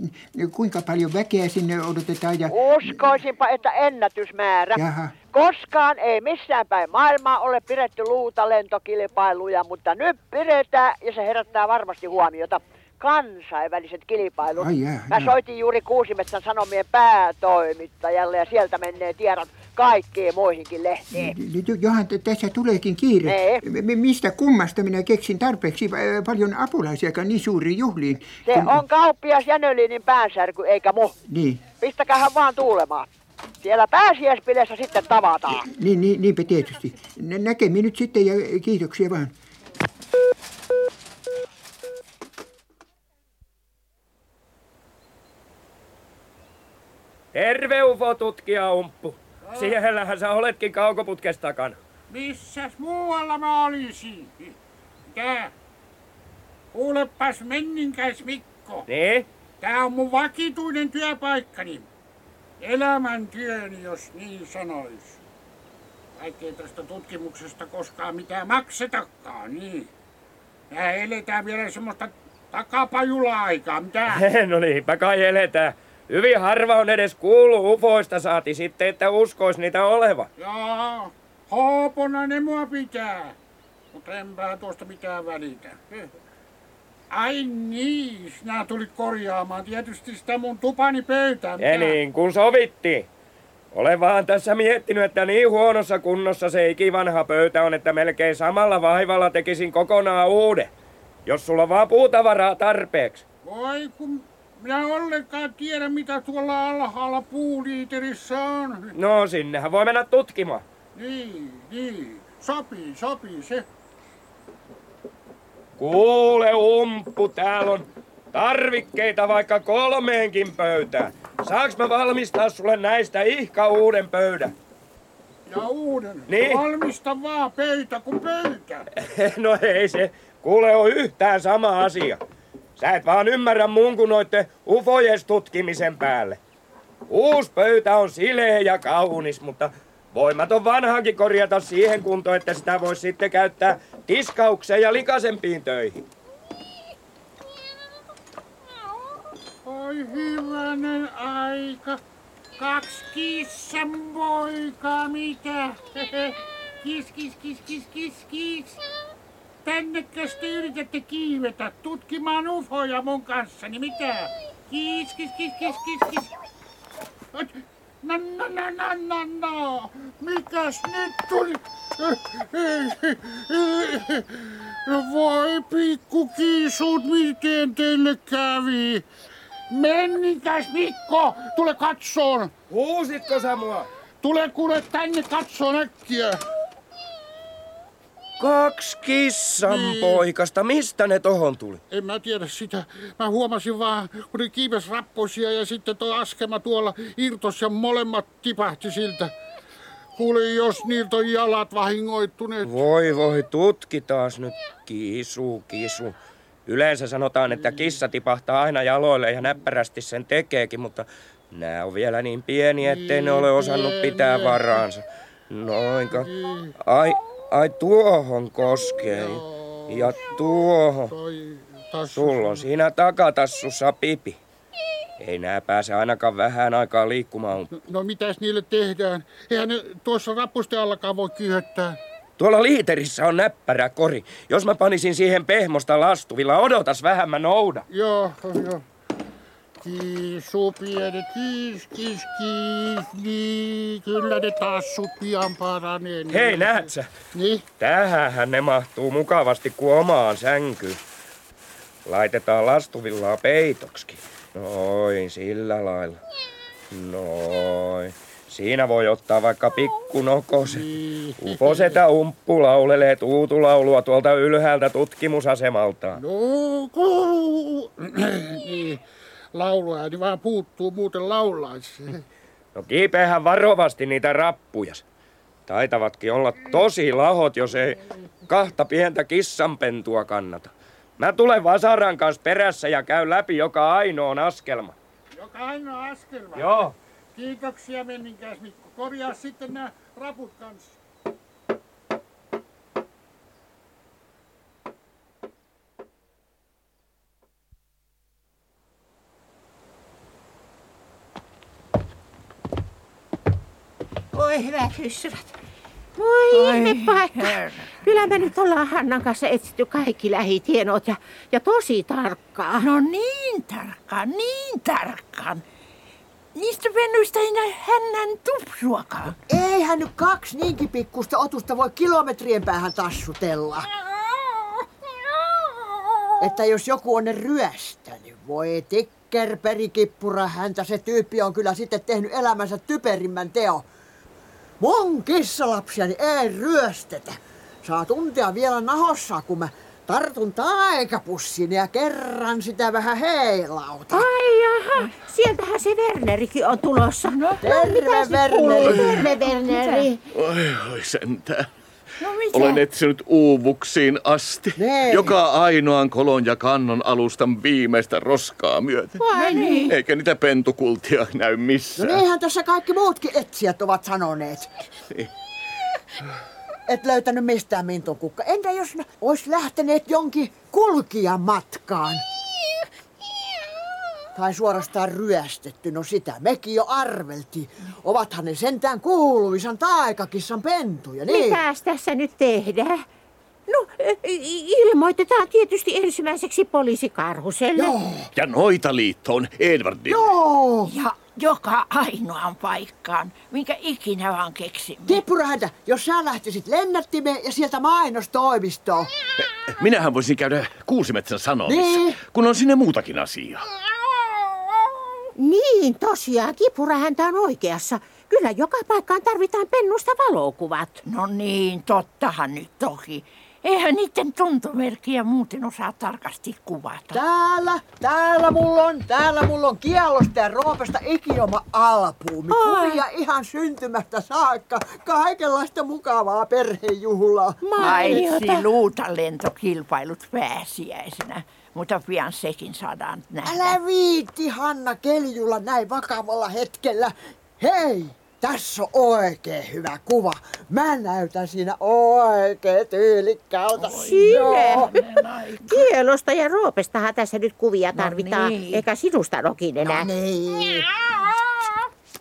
Speaker 9: kuinka paljon väkeä sinne odotetaan? Ja...
Speaker 7: Uskoisinpa, että ennätysmäärä.
Speaker 9: Jaha.
Speaker 7: Koskaan ei missään päin maailmaa ole pidetty luuta lentokilpailuja, mutta nyt pidetään ja se herättää varmasti huomiota. Kansainväliset kilpailut.
Speaker 9: Ai jaa,
Speaker 7: Mä
Speaker 9: jaa.
Speaker 7: soitin juuri Kuusimetsän Sanomien päätoimittajalle ja sieltä menee tiedot kaikkiin muihinkin lehtiin.
Speaker 9: Jo- Johan, tässä tuleekin kiire.
Speaker 7: Nee.
Speaker 9: M- mistä kummasta minä keksin tarpeeksi äh, paljon apulaisiakaan niin suuriin juhliin?
Speaker 7: Se
Speaker 9: kun-
Speaker 7: on kauppias Jänölinin päänsärky eikä mu.
Speaker 9: Niin,
Speaker 7: Pistäkähän vaan tuulemaan. Siellä pääsiäispileessä sitten tavataan.
Speaker 9: niin, niin, niinpä tietysti. Nä- Näkemiin nyt sitten ja kiitoksia vaan.
Speaker 10: Terve ufo-tutkija Umppu. Siellähän sä oletkin kaukoputkesta takana.
Speaker 11: Missäs muualla mä olisin? Mitä? Kuulepas menninkäis Mikko.
Speaker 10: Niin?
Speaker 11: Tää on mun vakituinen työpaikkani. Elämäntyöni, jos niin sanois. Vaikkei tästä tutkimuksesta koskaan mitään maksetakaan, niin. Tää eletään vielä semmoista takapajula-aikaa, mitä?
Speaker 10: no niinpä kai eletään. Hyvin harva on edes kuullut ufoista saati sitten, että uskois niitä oleva.
Speaker 11: Jaa, hoopona ne mua pitää. Mutta enpä tuosta mitään välitä. Ai niin, sinä tulit korjaamaan tietysti sitä mun tupani pöytää.
Speaker 10: Ja niin kuin sovittiin. Olen vaan tässä miettinyt, että niin huonossa kunnossa se ikivanha pöytä on, että melkein samalla vaivalla tekisin kokonaan uuden. Jos sulla on vaan puutavaraa tarpeeksi.
Speaker 11: Voi kun minä ollenkaan tiedä mitä tuolla alhaalla puuliiterissä on.
Speaker 10: No sinnehän voi mennä tutkimaan.
Speaker 11: Niin, niin. Sopii, sopii se.
Speaker 10: Kuule umppu, täällä on tarvikkeita vaikka kolmeenkin pöytään. Saaks mä valmistaa sulle näistä ihka uuden pöydän?
Speaker 11: Ja uuden.
Speaker 10: Niin.
Speaker 11: Valmista vaan pöytä kuin pöytä.
Speaker 10: no ei se, kuule on yhtään sama asia. Sä et vaan ymmärrä mun kuin noitte ufojes tutkimisen päälle. Uusi pöytä on sileä ja kaunis, mutta voimaton vanhankin korjata siihen kuntoon, että sitä voisi sitten käyttää tiskaukseen ja likaisempiin töihin.
Speaker 11: Oi hyvänen aika. Kaksi kissan poikaa, mitä? Kis, kis, kis, kis, kis, kis. Tännekäs te yritätte kiivetä tutkimaan ufoja mun kanssani, mitä? Kis, kis, kis, kis, kis, kis. Ot, No, no, no, no, no, no. Mikäs nyt tuli? Voi pikkukiisut, miten teille kävi? Mennikäs Mikko, tule katsoon.
Speaker 10: Huusitko sä mua?
Speaker 11: Tule kuule tänne katsoon äkkiä.
Speaker 10: Kaksi kissan
Speaker 11: Niin.
Speaker 10: poikasta, mistä ne tohon tuli?
Speaker 11: En mä tiedä sitä. Mä huomasin vaan, kun ne kiipes rapposia ja sitten tuo askema tuolla irtos ja molemmat tipahti siltä. Kuule, jos niiltä on jalat vahingoittuneet.
Speaker 10: Voi voi, tutkitaas nyt. Kisu, kisu. Yleensä sanotaan, että kissa tipahtaa aina jaloille ja näppärästi sen tekeekin, mutta nämä on vielä niin pieni, ettei ne ole osannut pitää varaansa. Noinka. Ai, ai tuohon koskee. Ja tuohon.
Speaker 11: Toi tassu.
Speaker 10: Sulla on siinä takatassussa pipi. Ei nää pääse ainakaan vähän aikaa liikkumaan.
Speaker 11: No mitäs niille tehdään? Eihän ne tuossa rappusten allakaan voi kyhöttää.
Speaker 10: Tuolla liiterissä on näppärä kori. Jos mä panisin siihen pehmosta lastuvilla, odotas vähän, mä noudan.
Speaker 11: Joo, joo. Kiisu pienet, kiis, kiis, kiis, niin, kyllä ne tassut pian paranee. niin.
Speaker 10: Hei, näet sä?
Speaker 11: Niin?
Speaker 10: Tähänhän ne mahtuu mukavasti kuin omaan sänkyyn. Laitetaan lastuvillaa peitoksikin. Noin, sillä lailla. Noin. Siinä voi ottaa vaikka pikkunokosen. Uposetä umppu laulelee tuutulaulua tuolta ylhäältä tutkimusasemaltaan.
Speaker 11: No, ku... niin, vaan puuttuu, muuten laulaisi.
Speaker 10: No kiipeähän varovasti niitä rappujas. Taitavatkin olla tosi lahot, jos ei kahta pientä kissanpentua kannata. Mä tulen vasaran kanssa perässä ja käyn läpi joka ainoan askelma.
Speaker 11: Joka ainoa askelma.
Speaker 10: Joo,
Speaker 11: Kiitoksia menninkäs Mikko. Korjaa sitten nämä raput kanssa.
Speaker 2: Voi hyvät hyssyrät. Voi ihme paikka. Kyllä me nyt ollaan Hannan kanssa etsitty kaikki lähitienot ja, ja tosi tarkkaan.
Speaker 4: No niin tarkkaan, niin tarkkaan. Niistä pennuista ei näy hännän tupsuakaan.
Speaker 3: Eihän nyt kaksi niinkin pikkusta otusta voi kilometrien päähän tassutella. Että jos joku on ne ryöstänyt, voi tikkerperikippura häntä, se tyyppi on kyllä sitten tehnyt elämänsä typerimmän teo. Mun kissalapsiani ei ryöstetä. Saa tuntea vielä nahossa, kun mä tartun taikapussin ja kerran sitä vähän heilauta.
Speaker 2: Ai jaha, sieltähän se Wernerikin on tulossa. No,
Speaker 3: terve
Speaker 2: Werneri. Terve Werneri.
Speaker 8: Oi, oi sentään.
Speaker 4: No mitä?
Speaker 8: Olen etsinyt uuvuksiin asti.
Speaker 3: Nee.
Speaker 8: Joka ainoan kolon ja kannon alustan viimeistä roskaa myöten.
Speaker 2: Vai niin?
Speaker 8: Eikä niitä pentukultia näy
Speaker 3: No
Speaker 8: missään.
Speaker 3: niinhän tässä kaikki muutkin etsijät ovat sanoneet.
Speaker 8: Niin.
Speaker 3: Et löytänyt mistään mintun kukka. Entä jos ne ois lähteneet jonkin kulkijamatkaan? Tai suorastaan ryöstetty, no sitä mekin jo arveltiin. Ovathan ne sentään kuuluisan taikakissan pentuja, niin?
Speaker 2: Mitäs tässä nyt tehdään? No, ilmoitetaan tietysti ensimmäiseksi poliisikarhuselle.
Speaker 3: Joo,
Speaker 8: Ja noita liittoon Edwardille.
Speaker 3: joo.
Speaker 4: Ja joka ainoaan paikkaan, minkä ikinä vaan keksimme.
Speaker 3: Kippurahäntä, jos sä lähtisit lennättimeen ja sieltä mainostoimistoon.
Speaker 8: Minähän voisin käydä Kuusimetsän sanomissa,
Speaker 3: Niin.
Speaker 8: kun on sinne muutakin asiaa.
Speaker 2: Niin, tosiaan, kipurahäntä on oikeassa. Kyllä joka paikkaan tarvitaan pennusta valokuvat.
Speaker 4: No niin, tottahan nyt toki. Eihän niiden tuntomerkkiä muuten osaa tarkasti kuvata.
Speaker 3: Täällä, täällä mulla on, täällä mulla on kielosta ja roopesta ikioma albuumi. Kuvia ihan syntymästä saakka. Kaikenlaista mukavaa perhejuhlaa.
Speaker 4: Paitsi luutalentokilpailut pääsiäisenä, mutta pian sekin saadaan nähdä.
Speaker 3: Älä viitti, Hanna Keljulla näin vakavalla hetkellä. Hei, tässä on oikein hyvä kuva. Mä näytän siinä oikein tyylikkäältä. Joo.
Speaker 2: Kielosta ja roopestahan tässä nyt kuvia tarvitaan,
Speaker 4: niin.
Speaker 2: eikä sinusta nokin enää.
Speaker 3: No niin.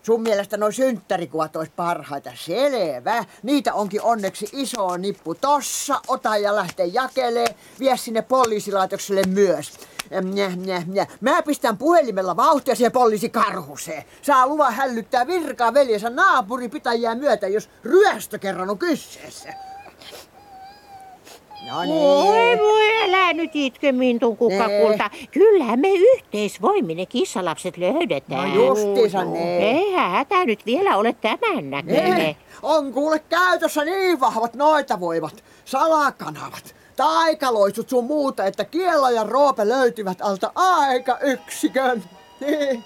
Speaker 3: Sun mielestä noi synttärikuvat olisi parhaita, selvä. Niitä onkin onneksi iso nippu tossa. Ota ja lähde jakelee. Vie sinne poliisilaitokselle myös. Mjä, mjä, mjä. Mä pistän puhelimella vauhtia siihen poliisikarhuseen. Saa luvan hällyttää virkaa veljensä naapuripitäjää myötä, jos ryöstö kerran on kyseessä. No
Speaker 2: Voi
Speaker 3: niin.
Speaker 2: voi, älä nyt itke Mintun kukkakulta. Kyllä me yhteisvoimin ne kissalapset löydetään.
Speaker 3: No justiinsa niin.
Speaker 2: Eihän hätä nyt vielä ole tämän näköinen.
Speaker 3: Eh, on kuule käytössä niin vahvat noita voivat. Salakanavat, taikaloitsut sun muuta, että Kielo ja Roope löytyvät alta aika yksikön. Niin.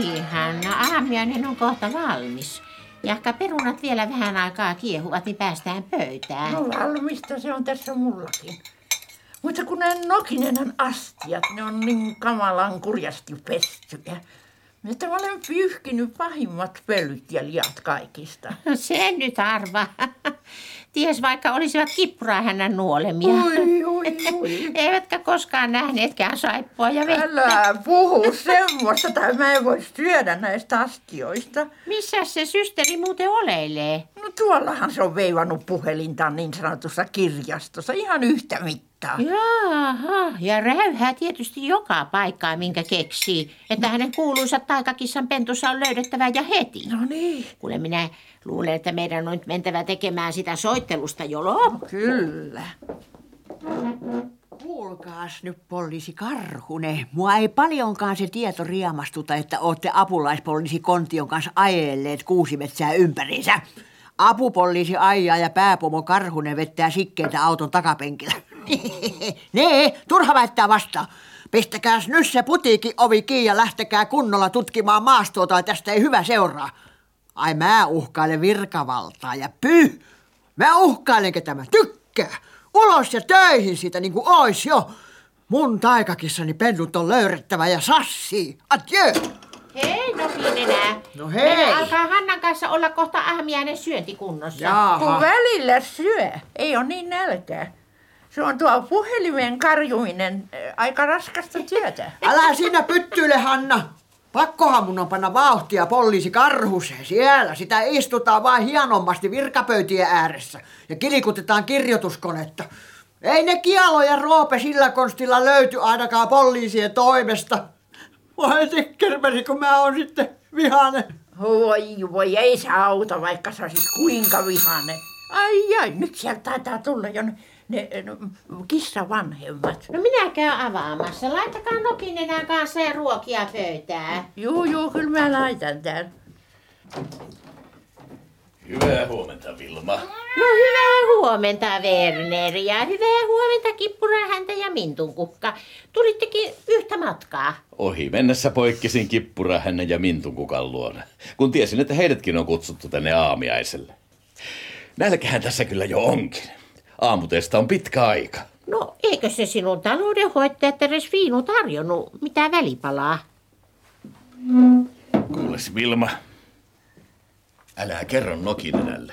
Speaker 2: No niin, Hanna, aamiainen on kohta valmis. Ja ehkä perunat vielä vähän aikaa kiehuvat, niin päästään pöytään.
Speaker 4: No valmista se on tässä mullakin. Mutta kun nämä Nokinenän astiat, ne on niin kamalan kurjasti pestyjä. Että mä olen pyyhkinyt pahimmat pölyt ja liat kaikista.
Speaker 2: Sen nyt arva. Ties vaikka olisivat kippura hänen nuolemia.
Speaker 4: Oi, oi, oi.
Speaker 2: Eivätkä koskaan nähneetkään saippua ja vettä.
Speaker 4: Älä puhu semmoista, tai mä en voi syödä näistä astioista.
Speaker 2: Missä se systeri muuten oleilee?
Speaker 4: No tuollahan se on veivannut puhelintaan niin sanotussa kirjastossa ihan yhtä mittaa.
Speaker 2: Jaha, ja räyhää tietysti joka paikkaa, minkä keksii, että hänen kuuluisat taikakissan pentussa on löydettävä ja heti.
Speaker 4: No niin.
Speaker 2: Kuule, minä luulen, että meidän on nyt mentävä tekemään sitä soittelusta jo loppu.
Speaker 4: Kyllä.
Speaker 3: Kuulkaas nyt poliisi Karhunen. Mua ei paljonkaan se tieto riemastuta, että ootte apulaispoliisi Kontion kanssa ajelleet kuusimetsää ympäriinsä. Apupoliisi ajaa ja pääpomo Karhunen vettää sikkeitä auton takapenkillä. nee, turha väittää vastaan. Pistäkääs nyt se putiikin ovi kiinni ja lähtekää kunnolla tutkimaan maastoa, tästä ei hyvä seuraa. Ai mä uhkailen virkavaltaa ja pyh! Mä uhkailen, ketä mä tykkää. Ulos ja töihin siitä niin kuin ois jo. Mun taikakissani pennut on löyrettävä ja sassi. Adieu!
Speaker 2: Hei, Nokinenä.
Speaker 3: No hei.
Speaker 2: Meillä alkaa Hannan kanssa olla kohta aamiainen syöntikunnossa.
Speaker 4: Kun välillä syö, ei ole niin nälkää. Se on tuo puhelimen karjuminen äh, aika raskasta työtä.
Speaker 3: Älä sinä pyttyile, Hanna. Pakkohan mun on panna vauhtia poliisi karhuseen. Siellä sitä istutaan vain hienommasti virkapöytien ääressä ja kilikutetaan kirjoituskonetta. Ei ne kialo ja roope sillä konstilla löyty ainakaan poliisien toimesta. Vai tekkermäri, kun mä oon sitten vihane.
Speaker 4: Voi voi, ei se auta, vaikka sä olisit kuinka vihane. Ai ai, nyt sieltä taitaa tulla jo ne, ne kissavanhemmat.
Speaker 2: No minä käyn avaamassa. Laittakaa Nokinenän kanssa ja ruokia pöytään.
Speaker 4: Juu, juu, kyllä mä laitan tän.
Speaker 8: Hyvää huomenta, Vilma.
Speaker 2: No hyvää huomenta, Werner, ja hyvää huomenta, Kippurahäntä ja Mintun kukka. Tulittekin yhtä matkaa.
Speaker 8: Ohi mennessä poikkesin kippura hänen ja Mintun kukan luona, kun tiesin, että heidätkin on kutsuttu tänne aamiaiselle. Nälkähän tässä kyllä jo onkin. Aamuteesta on pitkä aika.
Speaker 2: No, eikö se sinun taloudenhoitaja Teres Viinu tarjonnut mitä välipalaa?
Speaker 8: Kuules Vilma, älä kerro Nokinenälle.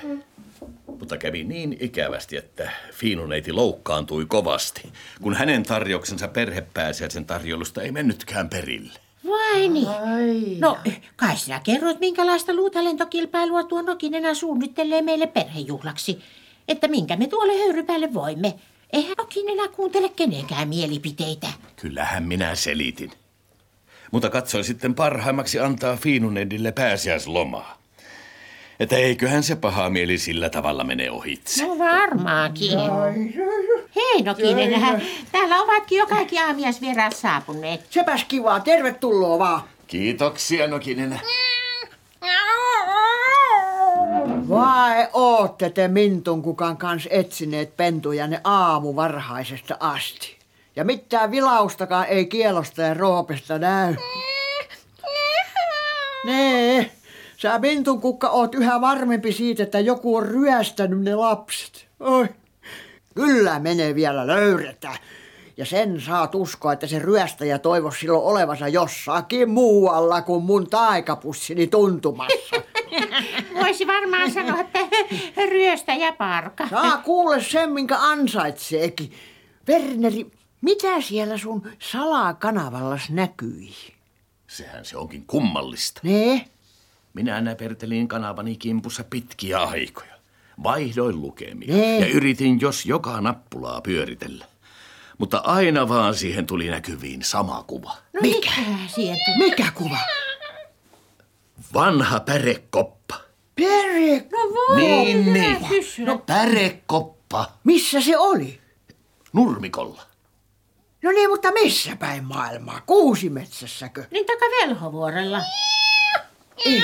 Speaker 8: Mutta kävi niin ikävästi, että Fiinuneiti loukkaantui kovasti, kun hänen tarjouksensa perhepääsiäisen tarjoulusta ei mennytkään perille.
Speaker 2: Vai niin?
Speaker 4: Ai.
Speaker 2: No, kai sinä kerroit, minkälaista luutalentokilpailua tuo Nokinenä suunnittelee meille perhejuhlaksi. Että minkä me tuolle höyrypäälle voimme. Eihän Nokinenä kuuntele kenenkään mielipiteitä.
Speaker 8: Kyllähän minä selitin. Mutta katsoin sitten parhaimmaksi antaa Fiinunedille pääsiäislomaa. Että eiköhän se paha mieli sillä tavalla mene ohitse.
Speaker 2: No varmaankin. Hei Nokinenä, täällä ovatkin jo kaikki aamiaisvieraat saapuneet.
Speaker 3: Sepäs kivaa, tervetuloa vaan.
Speaker 8: Kiitoksia Nokinenä.
Speaker 3: Vai ootte te Mintun kukan kanssa etsineet pentujanne aamu varhaisesta asti? Ja mitään vilaustakaan ei kielosta ja roopesta näy. Nee, sä Mintun kukka oot yhä varmempi siitä, että joku on ryöstänyt ne lapset. Oi, kyllä menee vielä löydetä. Ja sen saat uskoa, että se ryöstäjä toivoisi silloin olevansa jossakin muualla kuin mun taikapussini tuntumassa.
Speaker 2: Voisi varmaan sanoa, että ryöstäjä parka.
Speaker 3: Saa kuule sen, minkä ansaitseekin. Werneri, mitä siellä sun salakanavallas näkyi?
Speaker 8: Sehän se onkin kummallista.
Speaker 3: Ne?
Speaker 8: Minä näpertelin kanavani kimpussa pitkiä aikoja. Vaihdoin lukemia
Speaker 3: Nee.
Speaker 8: ja yritin jos joka nappulaa pyöritellä. Mutta aina vaan siihen tuli näkyviin sama kuva.
Speaker 2: No
Speaker 3: Mikä?
Speaker 2: sieltä?
Speaker 3: Mikä kuva?
Speaker 8: Vanha pärekoppa.
Speaker 3: Pere,
Speaker 2: No voi,
Speaker 8: Niin, niin.
Speaker 2: kysyä.
Speaker 8: No pärekoppa.
Speaker 3: missä se oli?
Speaker 8: Nurmikolla.
Speaker 3: No niin, mutta missä päin maailmaa? Kuusimetsässäkö?
Speaker 2: Niin taka Velhovuorella.
Speaker 3: Ei.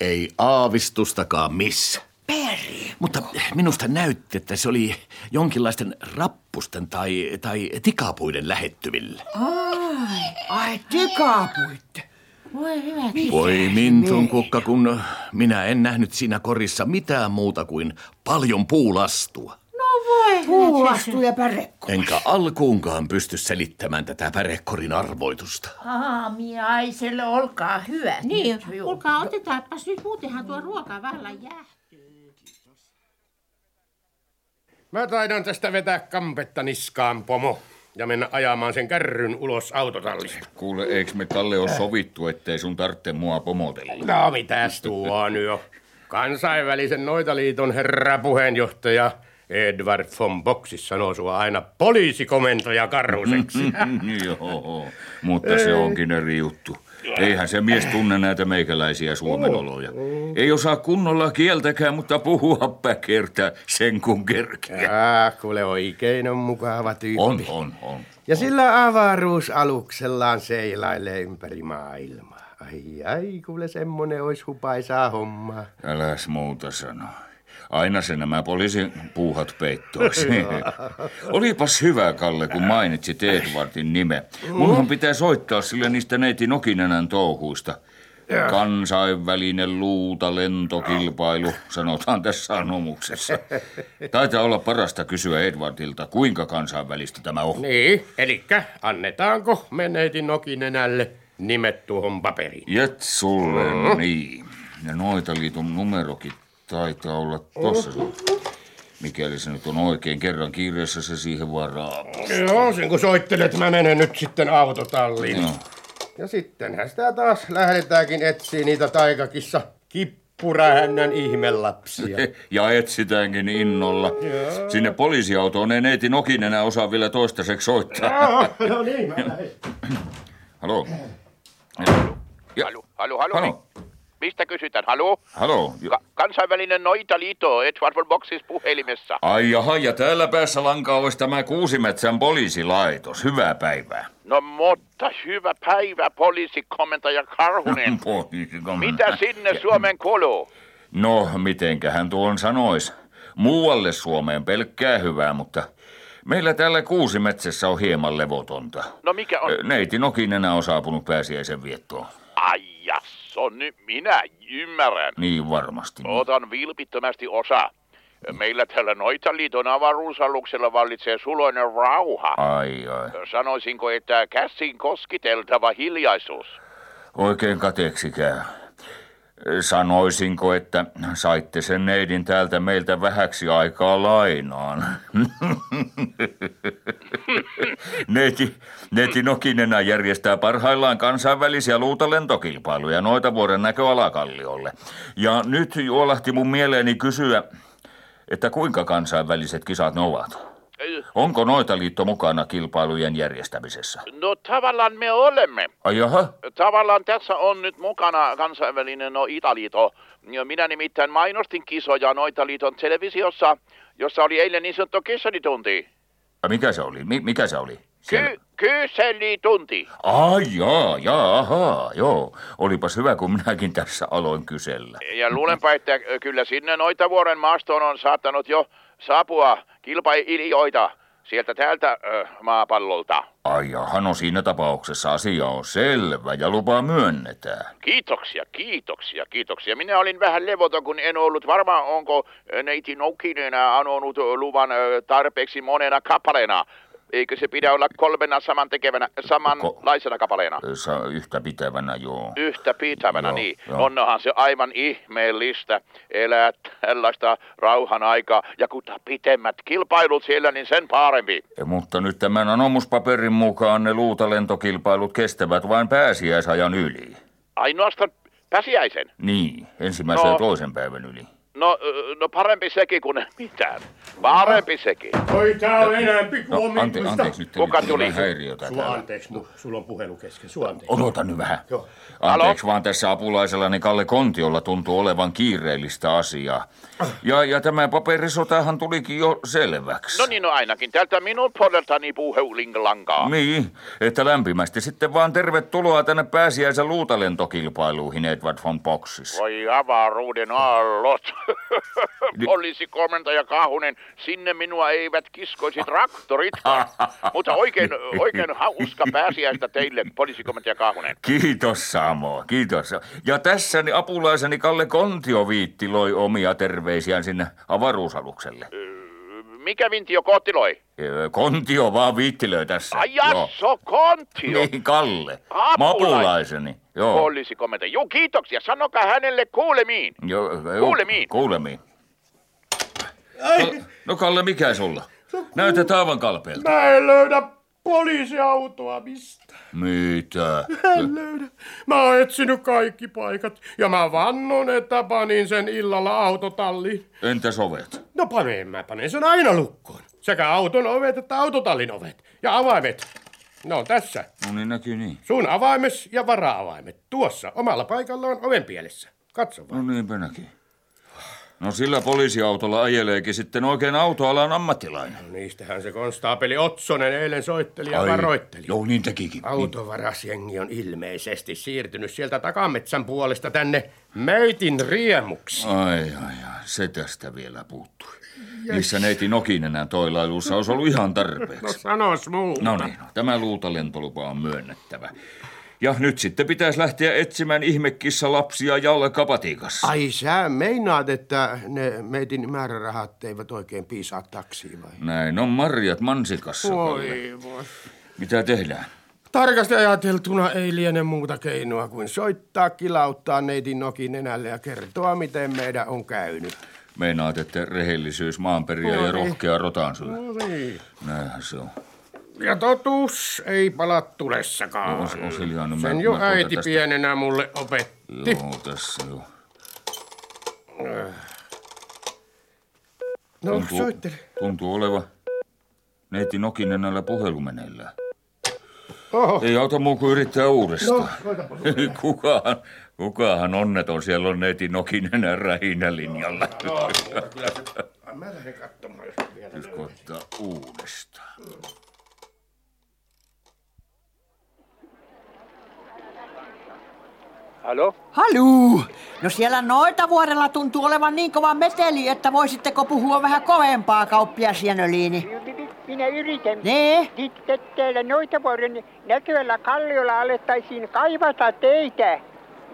Speaker 8: Ei aavistustakaan missä.
Speaker 3: Peri.
Speaker 8: Mutta minusta näytti, että se oli jonkinlaisten rappusten tai, tai tikapuiden lähettyvillä.
Speaker 3: Ai, ai tikapuitte.
Speaker 2: Voi hyvä
Speaker 8: Voi Mintun kukka, kun minä en nähnyt siinä korissa mitään muuta kuin paljon puulastua.
Speaker 2: No voi
Speaker 3: Puulastu ja pärekko.
Speaker 8: Enkä alkuunkaan pysty selittämään tätä pärekkorin arvoitusta.
Speaker 4: Aamiaiselle, olkaa hyvä.
Speaker 2: Niin, kuulkaa, otetaanpas nyt, muutenhan tuo ruoka vallan jäähtyy.
Speaker 6: Mä taidan tästä vetää kampetta niskaan, pomo, ja mennä ajamaan sen kärryn ulos autotallista.
Speaker 5: Kuule, eiks me Kalle ole sovittu, ettei sun tarvitse mua pomotella?
Speaker 6: No mitäs tuo on jo? Kansainvälisen noitaliiton herra puheenjohtaja Edward von Boxis sanoo sua aina poliisikomentaja karhuseksi.
Speaker 5: Joo, mutta se onkin eri juttu. Eihän se mies tunne näitä meikäläisiä Suomen oloja. Ei osaa kunnolla kieltäkään, mutta puhua päkertä sen kun kerkeä.
Speaker 6: Ah, kuule oikein on mukava tyyppi.
Speaker 5: On, on, on.
Speaker 6: Ja sillä avaruusaluksellaan seilailee ympäri maailmaa. Ai ai, kuule semmonen ois hupaisaa hommaa.
Speaker 5: Äläs muuta sano. Aina se nämä poliisin puuhat peittoisi. Olipas hyvä, Kalle, kun mainitsit Edwardin nime. Munhan pitää soittaa sille niistä neiti Nokinenän touhuista. Kansainvälinen luuta lentokilpailu, sanotaan tässä anomuksessa. Taitaa olla parasta kysyä Edwardilta, kuinka kansainvälistä tämä on.
Speaker 6: Niin, elikkä annetaanko meneitin Nokinenälle nimet tuohon paperiin?
Speaker 5: Jet sulle, niin. Ja noita liiton numerokin taitaa olla tossa. Mikäli se nyt on oikein kerran kiireessä, se siihen vaan raapaa.
Speaker 6: Joo, sen kun soittelet, mä menen nyt sitten autotalliin.
Speaker 5: Joo.
Speaker 6: Ja sittenhän sitä taas lähdetäänkin etsiä niitä taikakissa kippurahännän ihmelapsia.
Speaker 5: Ja etsitäänkin innolla.
Speaker 6: Joo.
Speaker 5: Sinne poliisiautoon ei neiti Nokinen osaa vielä toistaiseksi soittaa.
Speaker 6: Joo, no niin, mä lähden.
Speaker 5: Halo. Ja,
Speaker 1: Halu, halu, halu.
Speaker 5: Halo.
Speaker 1: Mistä kysytään? Halu?
Speaker 5: halo.
Speaker 1: Ka- kansainvälinen Noita-liito Edward von Boxis puhelimessa.
Speaker 5: Ai jaha, ja täällä päässä lankaa olisi tämä Kuusimetsän poliisilaitos. Hyvää päivää.
Speaker 1: No mutta hyvä päivä, poliisikomentaja Karhunen. Mitä sinne Suomen kuuluu?
Speaker 5: No, mitenkähän tuon sanois. Muualle Suomeen pelkkää hyvää, mutta meillä täällä Kuusimetsässä on hieman levotonta.
Speaker 1: No mikä on?
Speaker 5: Neiti Nokinenä on saapunut pääsiäisen viettoon.
Speaker 1: Ai nyt minä ymmärrän.
Speaker 5: Niin varmasti.
Speaker 1: Otan vilpittömästi osa. Meillä tällä Noitaliiton avaruusaluksella vallitsee suloinen rauha.
Speaker 5: Ai ai.
Speaker 1: Sanoisinko, että käsin koskiteltava hiljaisuus.
Speaker 5: Oikein kateeksi käy. Sanoisinko, että saitte sen neidin täältä meiltä vähäksi aikaa lainaan. Neiti, neiti Nokinena järjestää parhaillaan kansainvälisiä luutalentokilpailuja noita vuoden näköalakalliolle. Ja nyt juolahti mun mieleeni kysyä, että kuinka kansainväliset kisat ne ovat? Onko Noitaliitto mukana kilpailujen järjestämisessä?
Speaker 1: No tavallaan me olemme.
Speaker 5: Ai jaha?
Speaker 1: Tavallaan tässä on nyt mukana kansainvälinen no, Italiito. Minä nimittäin mainostin kisoja Noitaliiton televisiossa, jossa oli eilen niin sanottu kissanitunti.
Speaker 5: Mikä se oli? Mi- mikä se oli? Siellä.
Speaker 1: Ky- kyselitunti.
Speaker 5: Ai jaa, jaa, ahaa, joo. Olipas hyvä, kun minäkin tässä aloin kysellä.
Speaker 1: Ja luulenpa, että kyllä sinne Noitavuoren maastoon on saattanut jo saapua kilpailijoita sieltä täältä ö, maapallolta.
Speaker 5: Ai jaha, no siinä tapauksessa asia on selvä ja lupa myönnetään.
Speaker 1: Kiitoksia, kiitoksia, kiitoksia. Minä olin vähän levoton, kun en ollut varma, onko neiti Noukinen anonut luvan tarpeeksi monena kappaleena. Eikö se pidä olla kolmena samantekevänä, samanlaisena kappaleena?
Speaker 5: Sa- yhtä pitävänä, joo.
Speaker 1: Yhtä pitävänä,
Speaker 5: Joo,
Speaker 1: niin.
Speaker 5: joo.
Speaker 1: Onnohan se aivan ihmeellistä elää tällaista rauhan aikaa. Ja kun pitemmät kilpailut siellä, niin sen parempi.
Speaker 5: Ja, mutta nyt tämän anomuspaperin mukaan ne luutalentokilpailut kestävät vain pääsiäisajan yli.
Speaker 1: Ainoastaan pääsiäisen.
Speaker 5: Niin, ensimmäisen
Speaker 1: No.
Speaker 5: ja toisen päivän yli.
Speaker 1: No, no parempi sekin kuin ei mitään. Parempi sekin.
Speaker 6: Oi, tää on enemmän
Speaker 5: No, ante, anteeksi nyt.
Speaker 1: Kuka
Speaker 5: nyt
Speaker 1: tuli?
Speaker 5: häiriötä
Speaker 6: Sua
Speaker 5: täällä.
Speaker 6: anteeksi, mu, sulla on puhelu kesken. Sua anteeksi.
Speaker 5: Odota nyt vähän.
Speaker 6: Joo.
Speaker 5: Anteeksi vaan tässä apulaisellani Kalle Kontiolla tuntuu olevan kiireellistä asiaa. Ja, ja tämä paperisotahan tulikin jo selväksi.
Speaker 1: No niin, no ainakin tältä minun puoleltani puheulinlankaa.
Speaker 5: Niin, että lämpimästi sitten vaan tervetuloa tänne pääsiäisen luutalentokilpailuihin Edward von Boxis.
Speaker 1: Voi avaruuden aallot. Poliisikomentaja Kahunen, sinne minua eivät kiskoisi traktoritkaan. Mutta oikein, oikein hauska pääsiäistä teille, poliisikomentaja Kahunen.
Speaker 5: Kiitos Samo, kiitos. Ja tässä apulaiseni Kalle Kontio viittiloi omia terveisiään sinne avaruusalukselle.
Speaker 1: Mikä vintio kohtiloi?
Speaker 5: Ö, Kontio vaan viittilöi tässä.
Speaker 1: Ai
Speaker 5: Joo.
Speaker 1: jasso, kontio.
Speaker 5: Niin, Kalle.
Speaker 1: Apulais-
Speaker 5: Apulaiseni. Joo.
Speaker 1: Poliisikomentaja. Joo, kiitoksia. Sanokaa hänelle kuulemiin.
Speaker 5: Joo, joo,
Speaker 1: Kuulemiin.
Speaker 5: Kuulemiin. Kal- No Kalle, mikä sulla? Näytät aivan kalpeelta.
Speaker 6: Mä en löydä poliisiautoa mistä.
Speaker 5: Mitä?
Speaker 6: En löydä. Mä oon etsinyt kaikki paikat ja mä vannon, että panin sen illalla autotalliin.
Speaker 5: Entäs ovet?
Speaker 6: No paneen mä panen sen aina lukkoon. Sekä auton ovet että autotallin ovet. Ja avaimet. Ne on tässä.
Speaker 5: No niin näkyy niin.
Speaker 6: Sun avaimes ja vara-avaimet. Tuossa omalla paikallaan oven pielessä. Katso vaan.
Speaker 5: No niinpä näkyy. No sillä poliisiautolla ajeleekin sitten oikein autoalan ammattilainen.
Speaker 6: No niistähän se konstaapeli Otsonen eilen soitteli ja varoitteli.
Speaker 5: Joo, niin tekikin. Niin.
Speaker 6: Autovarasjengi on ilmeisesti siirtynyt sieltä takametsän puolesta tänne Möitin riemuksi.
Speaker 5: Ai, ai, ai, se tästä vielä puuttui. Missä neiti Nokinen toilailussa olisi ollut ihan
Speaker 6: No
Speaker 5: tarpeeksi.
Speaker 6: sanos muuta.
Speaker 5: No niin, no, tämä luutalentolupa on myönnettävä. Ja nyt sitten pitäisi lähteä etsimään ihmekissa lapsia jalkapatikassa.
Speaker 6: Ai sä meinaat, että ne meitin määrärahat eivät oikein piisaa taksiin vai?
Speaker 5: Näin on marjat mansikassa.
Speaker 6: Voi voi.
Speaker 5: Mitä tehdään?
Speaker 6: Tarkasti ajateltuna ei liene muuta keinoa kuin soittaa, kilauttaa neidin nokin nenälle ja kertoa, miten meidän on käynyt.
Speaker 5: Meinaat, että rehellisyys, maanperiä ja rohkea rotansyö.
Speaker 6: No niin.
Speaker 5: Näinhän se on.
Speaker 6: Ja totuus ei pala tulessakaan.
Speaker 5: No, on- on Silja, no mä-
Speaker 6: Sen jo
Speaker 5: mä
Speaker 6: äiti
Speaker 5: tästä-
Speaker 6: pienenä mulle opetti.
Speaker 5: Joo, tässä jo.
Speaker 6: No, soittele.
Speaker 5: tuntuu oleva neiti Nokinen näillä puhelumeneillään.
Speaker 6: Oho.
Speaker 5: Ei auta muu kuin yrittää uudestaan.
Speaker 6: No,
Speaker 5: kukahan, kukahan onneton siellä on neiti Nokinen rähinälinjalla.
Speaker 6: No, kyllä se... Mä lähden katsomaan, jos vielä
Speaker 5: Nyt uudestaan.
Speaker 12: Halo?
Speaker 3: Haluu! No siellä noita vuorella tuntuu olevan niin kova meteli, että voisitteko puhua vähän kovempaa, kauppias Jänöliini?
Speaker 12: Minä yritän.
Speaker 3: Nee?
Speaker 12: Nyt täällä noita vuoden näköllä kalliolla alettaisiin kaivata teitä,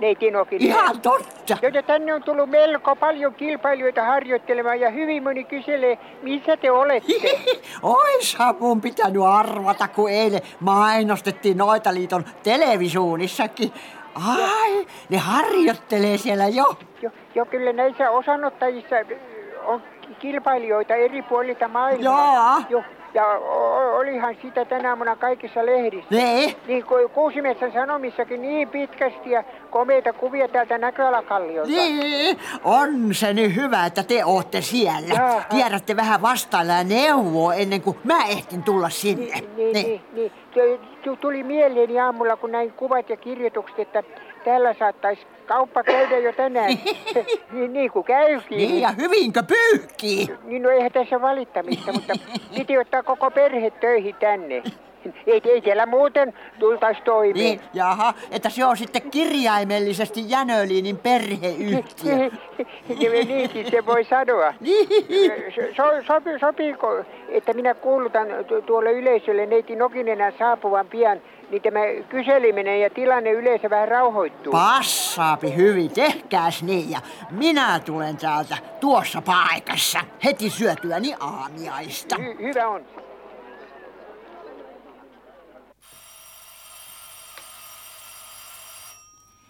Speaker 12: neiti Nokinen.
Speaker 3: Ihan totta.
Speaker 12: Joten tänne on tullut melko paljon kilpailijoita harjoittelemaan ja hyvin moni kyselee, missä te olette.
Speaker 3: Oishan mun pitänyt arvata, kun eilen mainostettiin Noitaliiton televisionissakin. Ai, ne harjoittelee siellä jo.
Speaker 12: Jo, jo kyllä näissä osanottajissa on kilpailijoita eri puolilta maailmaa.
Speaker 3: Joo.
Speaker 12: Jo, ja olihan sitä tänä aamuna kaikissa lehdissä.
Speaker 3: Nee?
Speaker 12: Niin kuin Kuusimetsän sanomissakin niin pitkästi ja komeita kuvia täältä näköalakalliolta.
Speaker 3: Niin, on se nyt hyvä, että te ootte siellä.
Speaker 12: Jaha.
Speaker 3: Tiedätte vähän vastailla ja neuvoa ennen kuin mä ehtin tulla sinne.
Speaker 12: Niin, niin, niin. Se tu- tuli mieleeni aamulla, kun näin kuvat ja kirjoitukset, että täällä saattaisi kauppa käydä jo tänään. niin, niin kuin käykin.
Speaker 3: Niin, ja hyvinkö pyyhkii?
Speaker 12: Niin no eihän tässä valittamista, mutta piti ottaa koko perhe töihin tänne. Ei, ei siellä muuten tultaisi toimeen.
Speaker 3: Niin, jaha, että se on sitten kirjaimellisesti Jänöliinin perheyhtiö.
Speaker 12: Niin, Niinkin se voi sanoa.
Speaker 3: Niin.
Speaker 12: So, sopi, sopiiko, että minä kuulutan tu- tuolle yleisölle neiti Nokinenä saapuvan pian, niin tämä kyseliminen ja tilanne yleensä vähän rauhoittuu.
Speaker 3: Passaapi hyvin, tehkääs niin ja minä tulen täältä tuossa paikassa heti syötyäni aamiaista.
Speaker 12: Hy- hyvä on.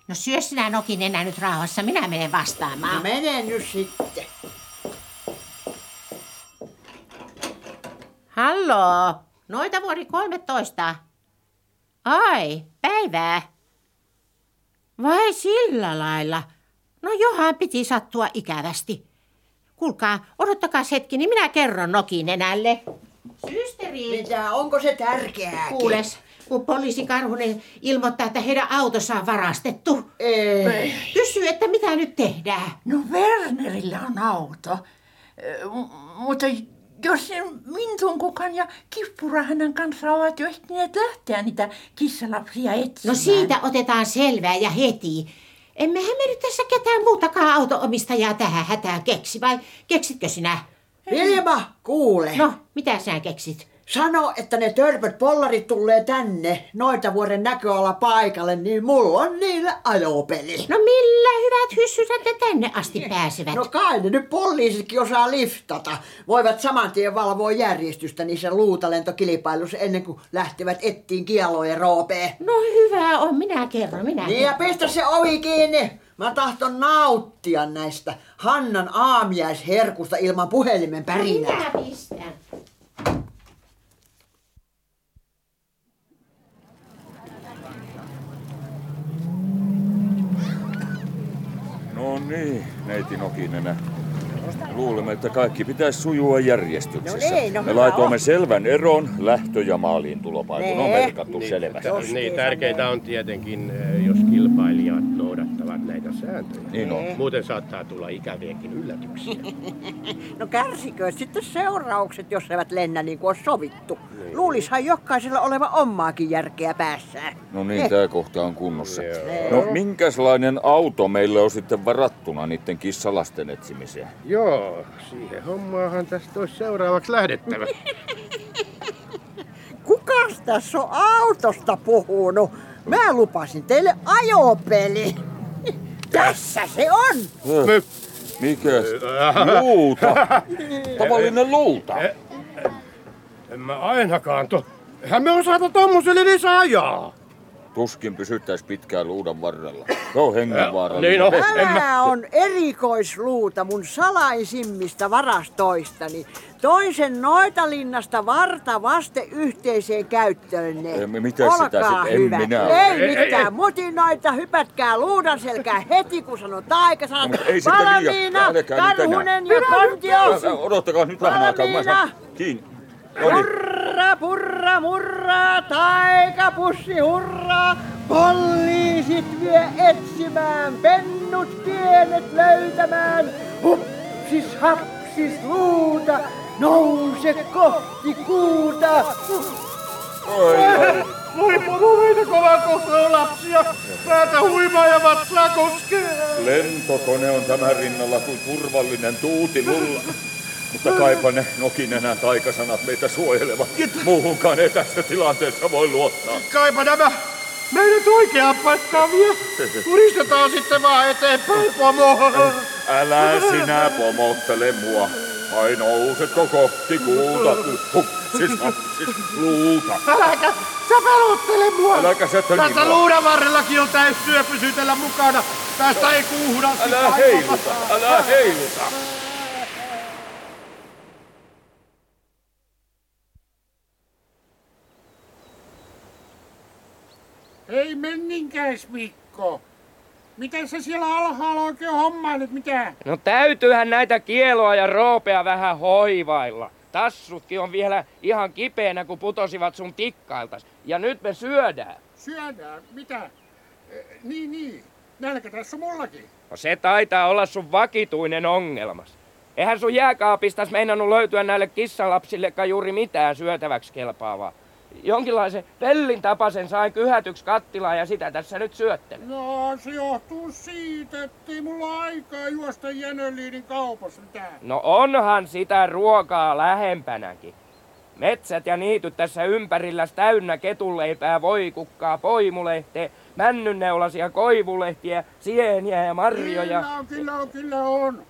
Speaker 2: No syö sinä Nokinen enää nyt rauhassa, minä menen vastaamaan.
Speaker 3: No mene nyt sitten.
Speaker 2: Hallo, noita vuori 13. Ai, päivää. Vai sillä lailla? No johan piti sattua ikävästi. Kuulkaa, odottakaa hetki, niin minä kerron Nokinenälle. Systeri,
Speaker 3: Mitä, onko se tärkeää?
Speaker 2: kuules, kun poliisi Karhunen ilmoittaa, että heidän autossa on varastettu.
Speaker 3: Ei.
Speaker 2: Kysyy, että mitä nyt tehdään.
Speaker 4: No Wernerillä on auto. M- mutta jos Mintun kukan ja Kippura hänen kanssa ovat jo ehtineet lähteä niitä kissalapsia etsimään.
Speaker 2: No siitä otetaan selvää ja heti. Emmehän me nyt tässä ketään muutakaan autoomistajaa tähän hätään keksi, vai keksitkö sinä?
Speaker 3: Vilma, kuule.
Speaker 2: No, mitä sinä keksit?
Speaker 3: Sano, että ne törpöt pollarit tulee tänne noita vuoden näköala paikalle, niin mulla on niille ajopeli.
Speaker 2: No millä hyvät hyssysät ne tänne asti pääsevät?
Speaker 3: No kai ne nyt poliisitkin osaa liftata. Voivat saman tien valvoa järjestystä niissä luutalentokilpailussa ennen kuin lähtevät ettiin kielojen roopeen.
Speaker 2: No hyvä on, minä kerron, minä
Speaker 3: Niin ja pistä se ovi kiinni. Mä tahton nauttia näistä Hannan aamiaisherkusta ilman puhelimen pärinää.
Speaker 2: Minä pistän.
Speaker 5: No niin, neiti Nokinenä. Luulemme, että kaikki pitäisi sujua järjestyksessä.
Speaker 3: No niin, no
Speaker 5: Me laitoimme
Speaker 3: on.
Speaker 5: selvän eron lähtö- ja maaliin tulopaikan. On merkattu selvästi.
Speaker 6: Niin, tärkeintä on tietenkin, eh, jos kilpailijat noudattavat näitä sääntöjä.
Speaker 5: Niin on.
Speaker 6: Muuten saattaa tulla ikäviäkin yllätyksiä.
Speaker 3: No kärsikööt sitten seuraukset, jos eivät lennä niin kuin on sovittu. Luulishan jokaisella oleva ommaakin järkeä päässään.
Speaker 5: No niin, tää kohta on kunnossa. No minkälainen auto meille on sitten varattuna niiden kissalasten etsimiseen?
Speaker 6: Joo, siihen hommaahan tästä olisi seuraavaksi lähdettävä.
Speaker 3: Kukas tässä on autosta puhunut? Mä lupasin teille ajopeli. Tässä se on.
Speaker 5: Höh, Mikäs? Luuta. Tavallinen luuta.
Speaker 6: En mä ainakaan to... Eihän me osata tommoselle edes ajaa.
Speaker 5: Tuskin pysyttäis pitkään luudan varrella. Se on hengenvaarallinen.
Speaker 6: Niin on.
Speaker 3: Tämä on erikoisluuta mun salaisimmista varastoistani. Toisen noitalinnasta varta vaste yhteiseen käyttöönne.
Speaker 5: Ei, mitä sitä
Speaker 3: Olkaa
Speaker 5: sit- en minä-
Speaker 3: Ei,
Speaker 6: Ei, ei,
Speaker 3: mitään mutinoita, hypätkää luudan selkään heti kun sanon taikasanat.
Speaker 5: No, ei sitten liian-
Speaker 3: Valmiina, Karhunen ja Kontio.
Speaker 5: Odottakaa nyt vähän aikaa. Mä saan
Speaker 3: Valmiina.
Speaker 5: kiinni. No niin.
Speaker 3: Hurra, purra, murra, taikapussi, hurra! Poliisit vie etsimään, pennut pienet löytämään. Hupsis, hapsis, luuta, nouse kohti kuuta.
Speaker 11: Voi porumeita kovaa kohtaa lapsia. Päätä huimaa ja vatsaa koskee.
Speaker 5: Lentokone on tämän rinnalla kuin turvallinen tuutilulla. Mutta kaipa ne nokinenä taikasanat meitä suojelevat. Muuhunkaan ei tässä tilanteessa voi luottaa.
Speaker 11: Kaipa nämä meidät oikeaan paikkaan vie. Kuristetaan sitten vaan eteenpäin, pomo.
Speaker 5: Älä sinä pomottele mua. Ai nousetko kohti kuuta? Huh, siis, siis luuta.
Speaker 11: Äläkä, sä pelottele mua.
Speaker 5: Äläkä sä töni
Speaker 11: Tässä luudan varrellakin on täys syö pysytellä mukana. Tästä ei kuuhda
Speaker 5: Älä heiluta, älä heiluta.
Speaker 11: Menninkäis, Mikko. Mitä sä siellä alhaalla oikein hommailet, mitä?
Speaker 10: No täytyyhän näitä kieloa ja roopea vähän hoivailla. Tassutkin on vielä ihan kipeänä, kun putosivat sun tikkailtas. Ja nyt me syödään.
Speaker 11: Syödään, mitä? Eh, niin, niin. Nälkä tässä on mullakin.
Speaker 10: No se taitaa olla sun vakituinen ongelmas. Eihän sun jääkaapistas meinannut löytyä näille kissalapsillekaan juuri mitään syötäväksi kelpaavaa. Jonkinlaisen pellin tapasen sain kyhätyksi kattilaan ja sitä tässä nyt syöttelen.
Speaker 11: No, se johtuu siitä, ettei mulla aikaa juosta Jänöliinin kaupassa mitään.
Speaker 10: No onhan sitä ruokaa lähempänäkin. Metsät ja niityt tässä ympärillä täynnä ketunleipää, voikukkaa, poimulehteä, männynneulasia, koivulehtiä, sieniä ja marjoja.
Speaker 11: Kyllä on, kyllä on, kyllä on.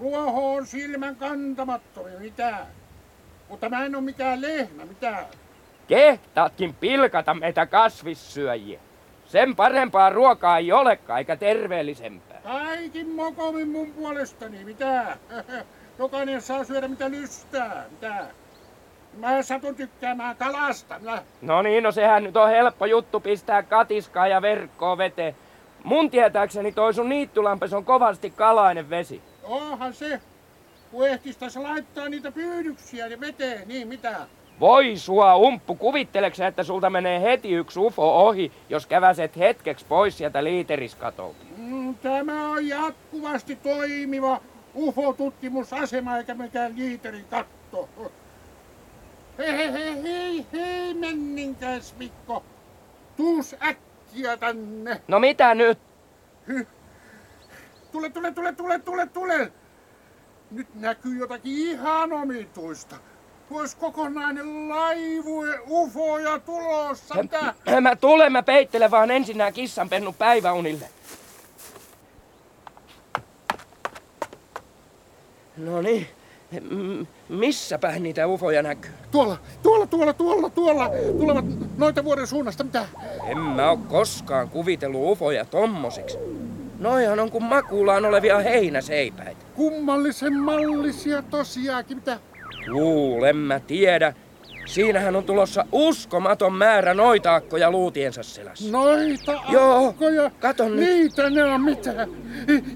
Speaker 11: Ruoho on silmän kantamattomia, mitä? Mutta mä en oo mikään lehmä, mitä?
Speaker 10: Kehtaatkin pilkata meitä kasvissyöjiä. Sen parempaa ruokaa ei olekaan, eikä terveellisempää.
Speaker 11: Kaikin mokomin mun puolestani, mitä? Jokainen saa syödä mitä lystää, mitä? Mä satun tykkäämään kalasta, minä.
Speaker 10: No niin, no sehän nyt on helppo juttu pistää katiskaa ja verkkoa veteen. Mun tietääkseni toi sun niittylampes on kovasti kalainen vesi.
Speaker 11: Onhan se, kun ehtis tässä laittaa niitä pyydyksiä ja veteen, niin mitä?
Speaker 10: Voi sua umppu, kuvitteleksä, että sulta menee heti yksi ufo ohi, jos käväset hetkeksi pois sieltä liiteriskatolta?
Speaker 11: Mm, Tämä on jatkuvasti toimiva UFO-tutkimusasema eikä mikään liiterin katto. Hei, hei, hei, hei, hei, menninkäs Mikko. Tuus äkkiä tänne.
Speaker 10: No mitä nyt?
Speaker 11: Tule, tule, tule, tule, tule, tule. Nyt näkyy jotakin ihan omituista. Vois kokonainen laivue ufoja tulossa. Mitä?
Speaker 10: Mä tulen, mä peittelen vaan ensin nää kissanpennut päiväunille. No niin, M- missäpä niitä ufoja näkyy?
Speaker 11: Tuolla, tuolla, tuolla, tuolla, tuolla. Tulevat noita vuoden suunnasta. Mitä?
Speaker 10: En mä oo koskaan kuvitellut ufoja tommosiksi. Noihan on kuin makuulaan olevia heinäseipäitä.
Speaker 11: Kummallisen mallisia tosiaankin. Mitä?
Speaker 10: Luulen mä tiedä. Siinähän on tulossa uskomaton määrä noita akkoja luutiensa selässä.
Speaker 11: Noita
Speaker 10: Joo,
Speaker 11: akkoja.
Speaker 10: kato nyt.
Speaker 11: Niitä ne on mitä?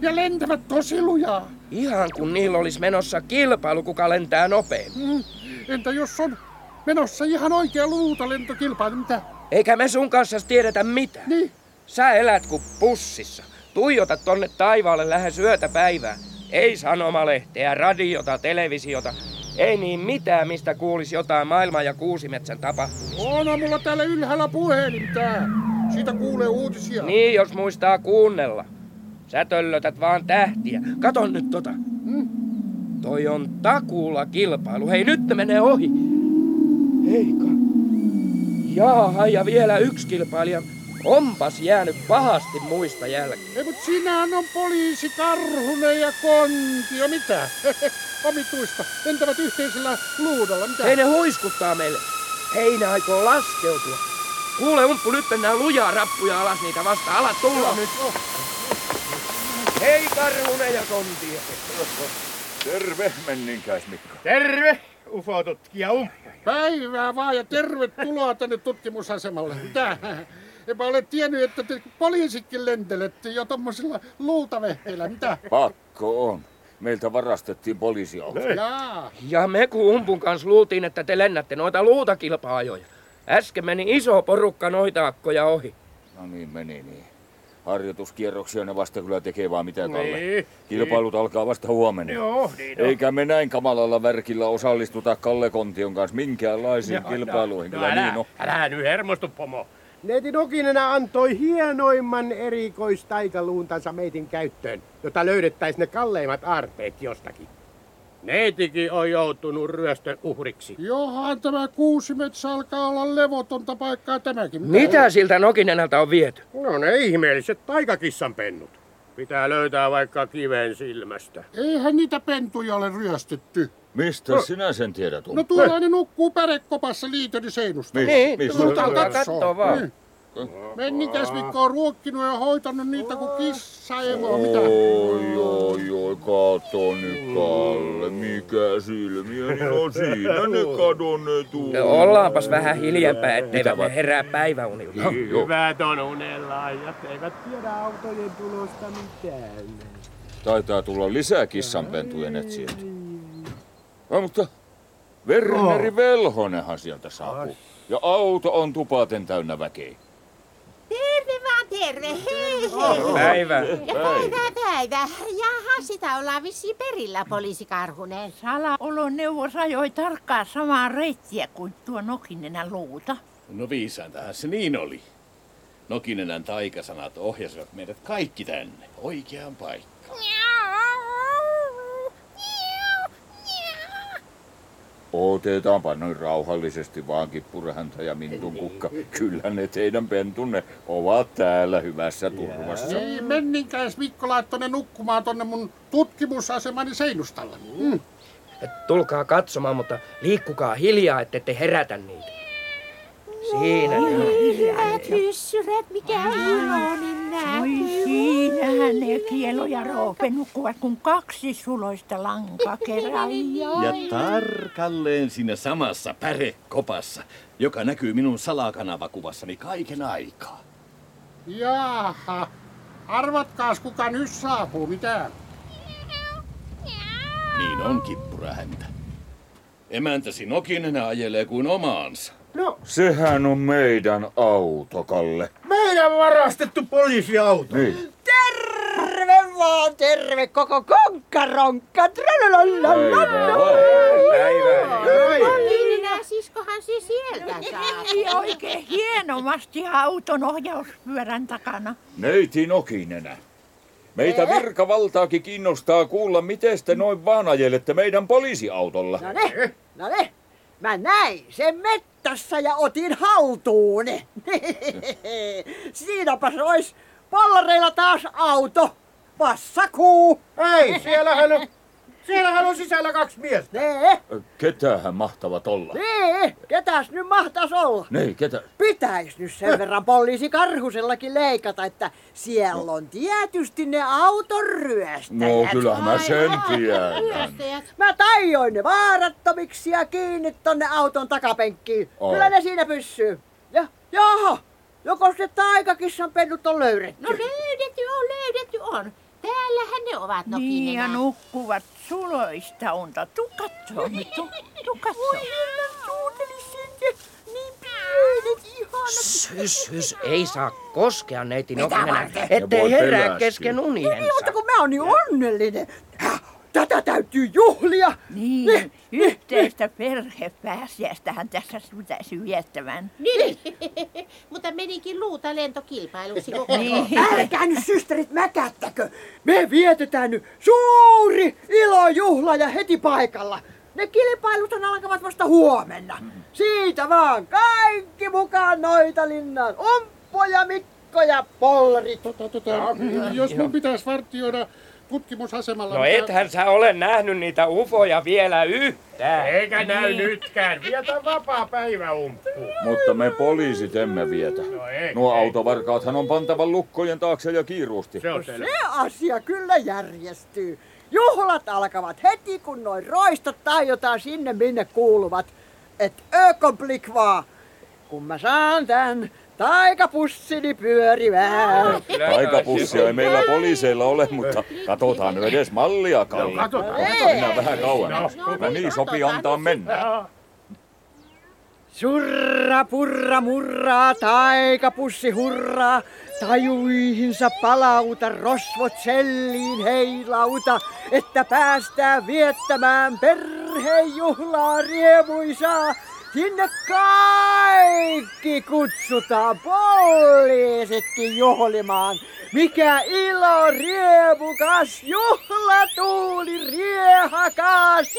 Speaker 11: Ja lentävät tosi lujaa.
Speaker 10: Ihan kun niillä olisi menossa kilpailu, kuka lentää nopeammin.
Speaker 11: Mm. Entä jos on menossa ihan oikea luutalentokilpailu? Mitä?
Speaker 10: Eikä me sun kanssa tiedetä mitä.
Speaker 11: Niin.
Speaker 10: Sä elät kuin pussissa. Tuijota tonne taivaalle lähes yötä päivää. Ei sanomalehteä, radiota, televisiota. Ei niin mitään, mistä kuulisi jotain maailman ja kuusimetsän tapahtumista.
Speaker 11: On mulla täällä ylhäällä puhelin tää. Siitä kuulee uutisia.
Speaker 10: Niin, jos muistaa kuunnella. Sä töllötät vaan tähtiä. Katon nyt tota.
Speaker 11: Hmm?
Speaker 10: Toi on takuulla kilpailu. Hei, nyt ne menee ohi. Heika. Jaaha, ja vielä yksi kilpailija. Onpas jäänyt pahasti muista jälkeen.
Speaker 11: Ei, mut sinähän on poliisi Karhunen ja Kontio. Mitä? Omituista. Lentävät yhteisellä luudalla. Mitä?
Speaker 10: Hei, ne huiskuttaa meille. Hei, ne aikoo laskeutua. Kuule, Umppu, nyt mennään lujaa rappuja alas niitä vastaan. Alat tulla nyt. Hei, Karhunen ja Kontio.
Speaker 5: Terve, menninkäis Mikko.
Speaker 6: Terve, ufo-tutkija Umppu.
Speaker 11: Päivää vaan ja tervetuloa tänne tutkimusasemalle. Mitä? Epä ole tiennyt, että te poliisitkin lentelette jo tommosilla luutavehkeillä. Mitä?
Speaker 5: Pakko on. Meiltä varastettiin poliisiauto.
Speaker 10: Ja me kun Umpun kanssa luultiin, että te lennätte noita luutakilpa-ajoja. Äsken meni iso porukka noita akkoja ohi.
Speaker 5: No niin, meni niin. Harjoituskierroksia ne vasta kyllä tekee vaan mitä Kalle.
Speaker 6: Niin,
Speaker 5: Kilpailut alkaa vasta huomenna.
Speaker 6: Joo, niin on.
Speaker 5: Eikä me näin kamalalla värkillä osallistuta Kalle Kontion kanssa minkäänlaisiin
Speaker 6: Joo,
Speaker 5: kilpailuihin.
Speaker 6: no,
Speaker 5: Kyllä
Speaker 6: älä,
Speaker 5: niin on.
Speaker 6: Älä nyt hermostu, pomo. Neiti Nokinenä antoi hienoimman erikoistaikaluuntansa meitin käyttöön, jota löydettäisiin ne kalleimmat aarteet jostakin. Neitikin on joutunut ryöstön uhriksi.
Speaker 11: Johan tämä kuusimetsä alkaa olla levotonta paikkaa tämäkin.
Speaker 10: Mitä siltä Nokinenalta on viety?
Speaker 6: No ne ihmeelliset taikakissan pennut. Pitää löytää vaikka kiven silmästä.
Speaker 11: Eihän niitä pentuja ole ryöstetty.
Speaker 5: Mistä sinä sen tiedät?
Speaker 11: No tuolla ne nukkuu pärekopassa liitoni seinusta.
Speaker 5: Mis-
Speaker 10: Niin,
Speaker 5: mistä
Speaker 10: kattoo vaan.
Speaker 11: Niin. Menninkäs Mikko on ruokkinut ja hoitanut niitä kuin kissa evo. Mitä?
Speaker 5: Oi, oi, oi, kato nyt Kalle, mikä silmiä, niin on siinä ne kadonneet
Speaker 10: No, Ollaanpas vähän hiljempää, etteivät ne herää päiväunilta.
Speaker 6: Hyvät on unelaajat, eivät tiedä autojen tulosta mitään.
Speaker 5: Taitaa tulla lisää kissanpentujen etsijöitä. No, mutta Verneri Velhonenhan sieltä saapuu. Ja auto on tupaten täynnä väkeä.
Speaker 2: Terve vaan terve, hei hei.
Speaker 10: Päivä.
Speaker 2: Ja päivää päivää. Jaha, sitä ollaan vissiin perillä, poliisi Karhunen.
Speaker 4: Salaoloneuvos ajoi tarkkaan samaa reittiä kuin tuo Nokinenä luuta.
Speaker 8: No viisaantahan se niin oli. Nokinenän taikasanat ohjasivat meidät kaikki tänne, oikeaan paikkaan.
Speaker 5: Otetaanpa noin rauhallisesti vaan kippurahäntä ja mintun kukka. Kyllä ne teidän pentunne ovat täällä hyvässä turvassa.
Speaker 11: Ei menninkäis Mikko laittoi ne nukkumaan tonne mun tutkimusasemani seinustalle. Mm.
Speaker 10: Et tulkaa katsomaan, mutta liikkukaa hiljaa, ette te herätä niitä. Siinä ne on.
Speaker 2: Hyvät hyssyrät, mikä iloinen
Speaker 4: Oi
Speaker 2: näky.
Speaker 4: siinähän ne kielo ja roope nukkuvat kuin kaksi suloista lankakeräilijää.
Speaker 8: Ja tarkalleen siinä samassa pärekopassa, joka näkyy minun salakanavakuvassani kaiken aikaa.
Speaker 11: Jaha. Arvatkaas kuka nyt saapuu, mitä?
Speaker 8: Niin on kippurahäntä. Emäntäsi Nokinenä ajelee kuin omaansa.
Speaker 6: No,
Speaker 5: Sehän on meidän auto, Kalle.
Speaker 6: meidän varastettu poliisiauto.
Speaker 5: Niin.
Speaker 3: Terve vaan, terve koko konkkaronkka. Tralalalala.
Speaker 5: Päivää.
Speaker 10: Päivä.
Speaker 2: Poliinina siskohan se sieltä saa.
Speaker 4: Ei oikein hienomasti auton ohjauspyörän takana.
Speaker 5: Neiti Nokinenä. Meitä virkavaltaakin kiinnostaa kuulla, miten te noin vaan ajelette meidän poliisiautolla.
Speaker 3: No ne, no ne. Mä näin sen mettässä ja otin haltuun. Siinäpäs ois pallareilla taas auto. Passakuu.
Speaker 6: Ei, siellähän on, siellähän on sisällä kaksi miestä.
Speaker 3: Nee,
Speaker 5: Ketähän mahtavat olla?
Speaker 3: nee, ketäs nyt mahtais olla?
Speaker 5: Niin, ketä?
Speaker 3: Pitäis nyt sen verran poliisi Karhusellakin leikata, että siellä on tietysti ne auton ryöstäjät.
Speaker 5: No kyllähän mä sen tiedän.
Speaker 3: Mä tajoin ne vaarattomiksi ja kiinni tonne auton takapenkkiin.
Speaker 5: Ai.
Speaker 3: Kyllä ne siinä pysyy. Ja, jaha, joko se taikakissan pennut on löydetty?
Speaker 2: No löydetty on, löydetty on. Täällähän ne ovat
Speaker 4: Niin ja
Speaker 2: Nokinenä.
Speaker 4: nukkuvat suloista unta. Tu katsoo nyt, tu, tu katsoo.
Speaker 3: Oi, herran suutelis niin pienet, ihanat.
Speaker 10: Hys, hys, hys. Ei saa koskea neiti
Speaker 3: Mitä
Speaker 10: Nokinen,
Speaker 3: varten?
Speaker 10: ettei
Speaker 5: voi
Speaker 10: herää kesken
Speaker 3: Niin,
Speaker 10: uniensa.
Speaker 3: mutta kun mä oon niin onnellinen. Tätä täytyy juhlia.
Speaker 4: Niin, yhteistä perhepääsiäistähän tässä pitäisi viettämään.
Speaker 2: Niin, mutta menikin luuta lentokilpailuksi koko
Speaker 4: Niin.
Speaker 3: Älkää nyt systerit mäkättäkö. Me vietetään nyt suuri ilojuhla ja heti paikalla. Ne kilpailuthan alkavat vasta huomenna. Siitä vaan kaikki mukaan noita linnan. Umppo ja Mikko ja Polrit.
Speaker 11: Tota, tota, jos mun pitäisi vartioida tutkimusasemalla...
Speaker 10: No ethän sä ole nähnyt niitä ufoja vielä yhtään.
Speaker 11: Eikä näy nytkään. Vietä vapaa päivä umppu.
Speaker 5: Mutta me poliisit emme vietä.
Speaker 11: No ei,
Speaker 5: Nuo
Speaker 11: ei.
Speaker 5: autovarkaathan on pantava lukkojen taakse ja kiiruusti.
Speaker 11: Se on selvä.
Speaker 3: Se asia kyllä järjestyy. Juhlat alkavat heti, kun noin roistot taiotaan sinne, minne kuuluvat. Et ökonblik vaan, kun mä saan tän taikapussini pyörivään.
Speaker 5: Aikapussia ei meillä poliiseilla ole, mutta katsotaan nyt edes mallia, Kalle.
Speaker 11: katsotaan.
Speaker 5: Mennään vähän kauemmas. Mä niin sopii antaa mennä.
Speaker 3: Surra purra murraa, taikapussi hurraa, tajuihinsa palauta, rosvot selliin heilauta, että päästään viettämään perhejuhlaa riemuisaa. Sinne kaikki kutsutaan poliisitkin juhlimaan. Mikä ilo, riemukas, juhlatuuli, riehakas!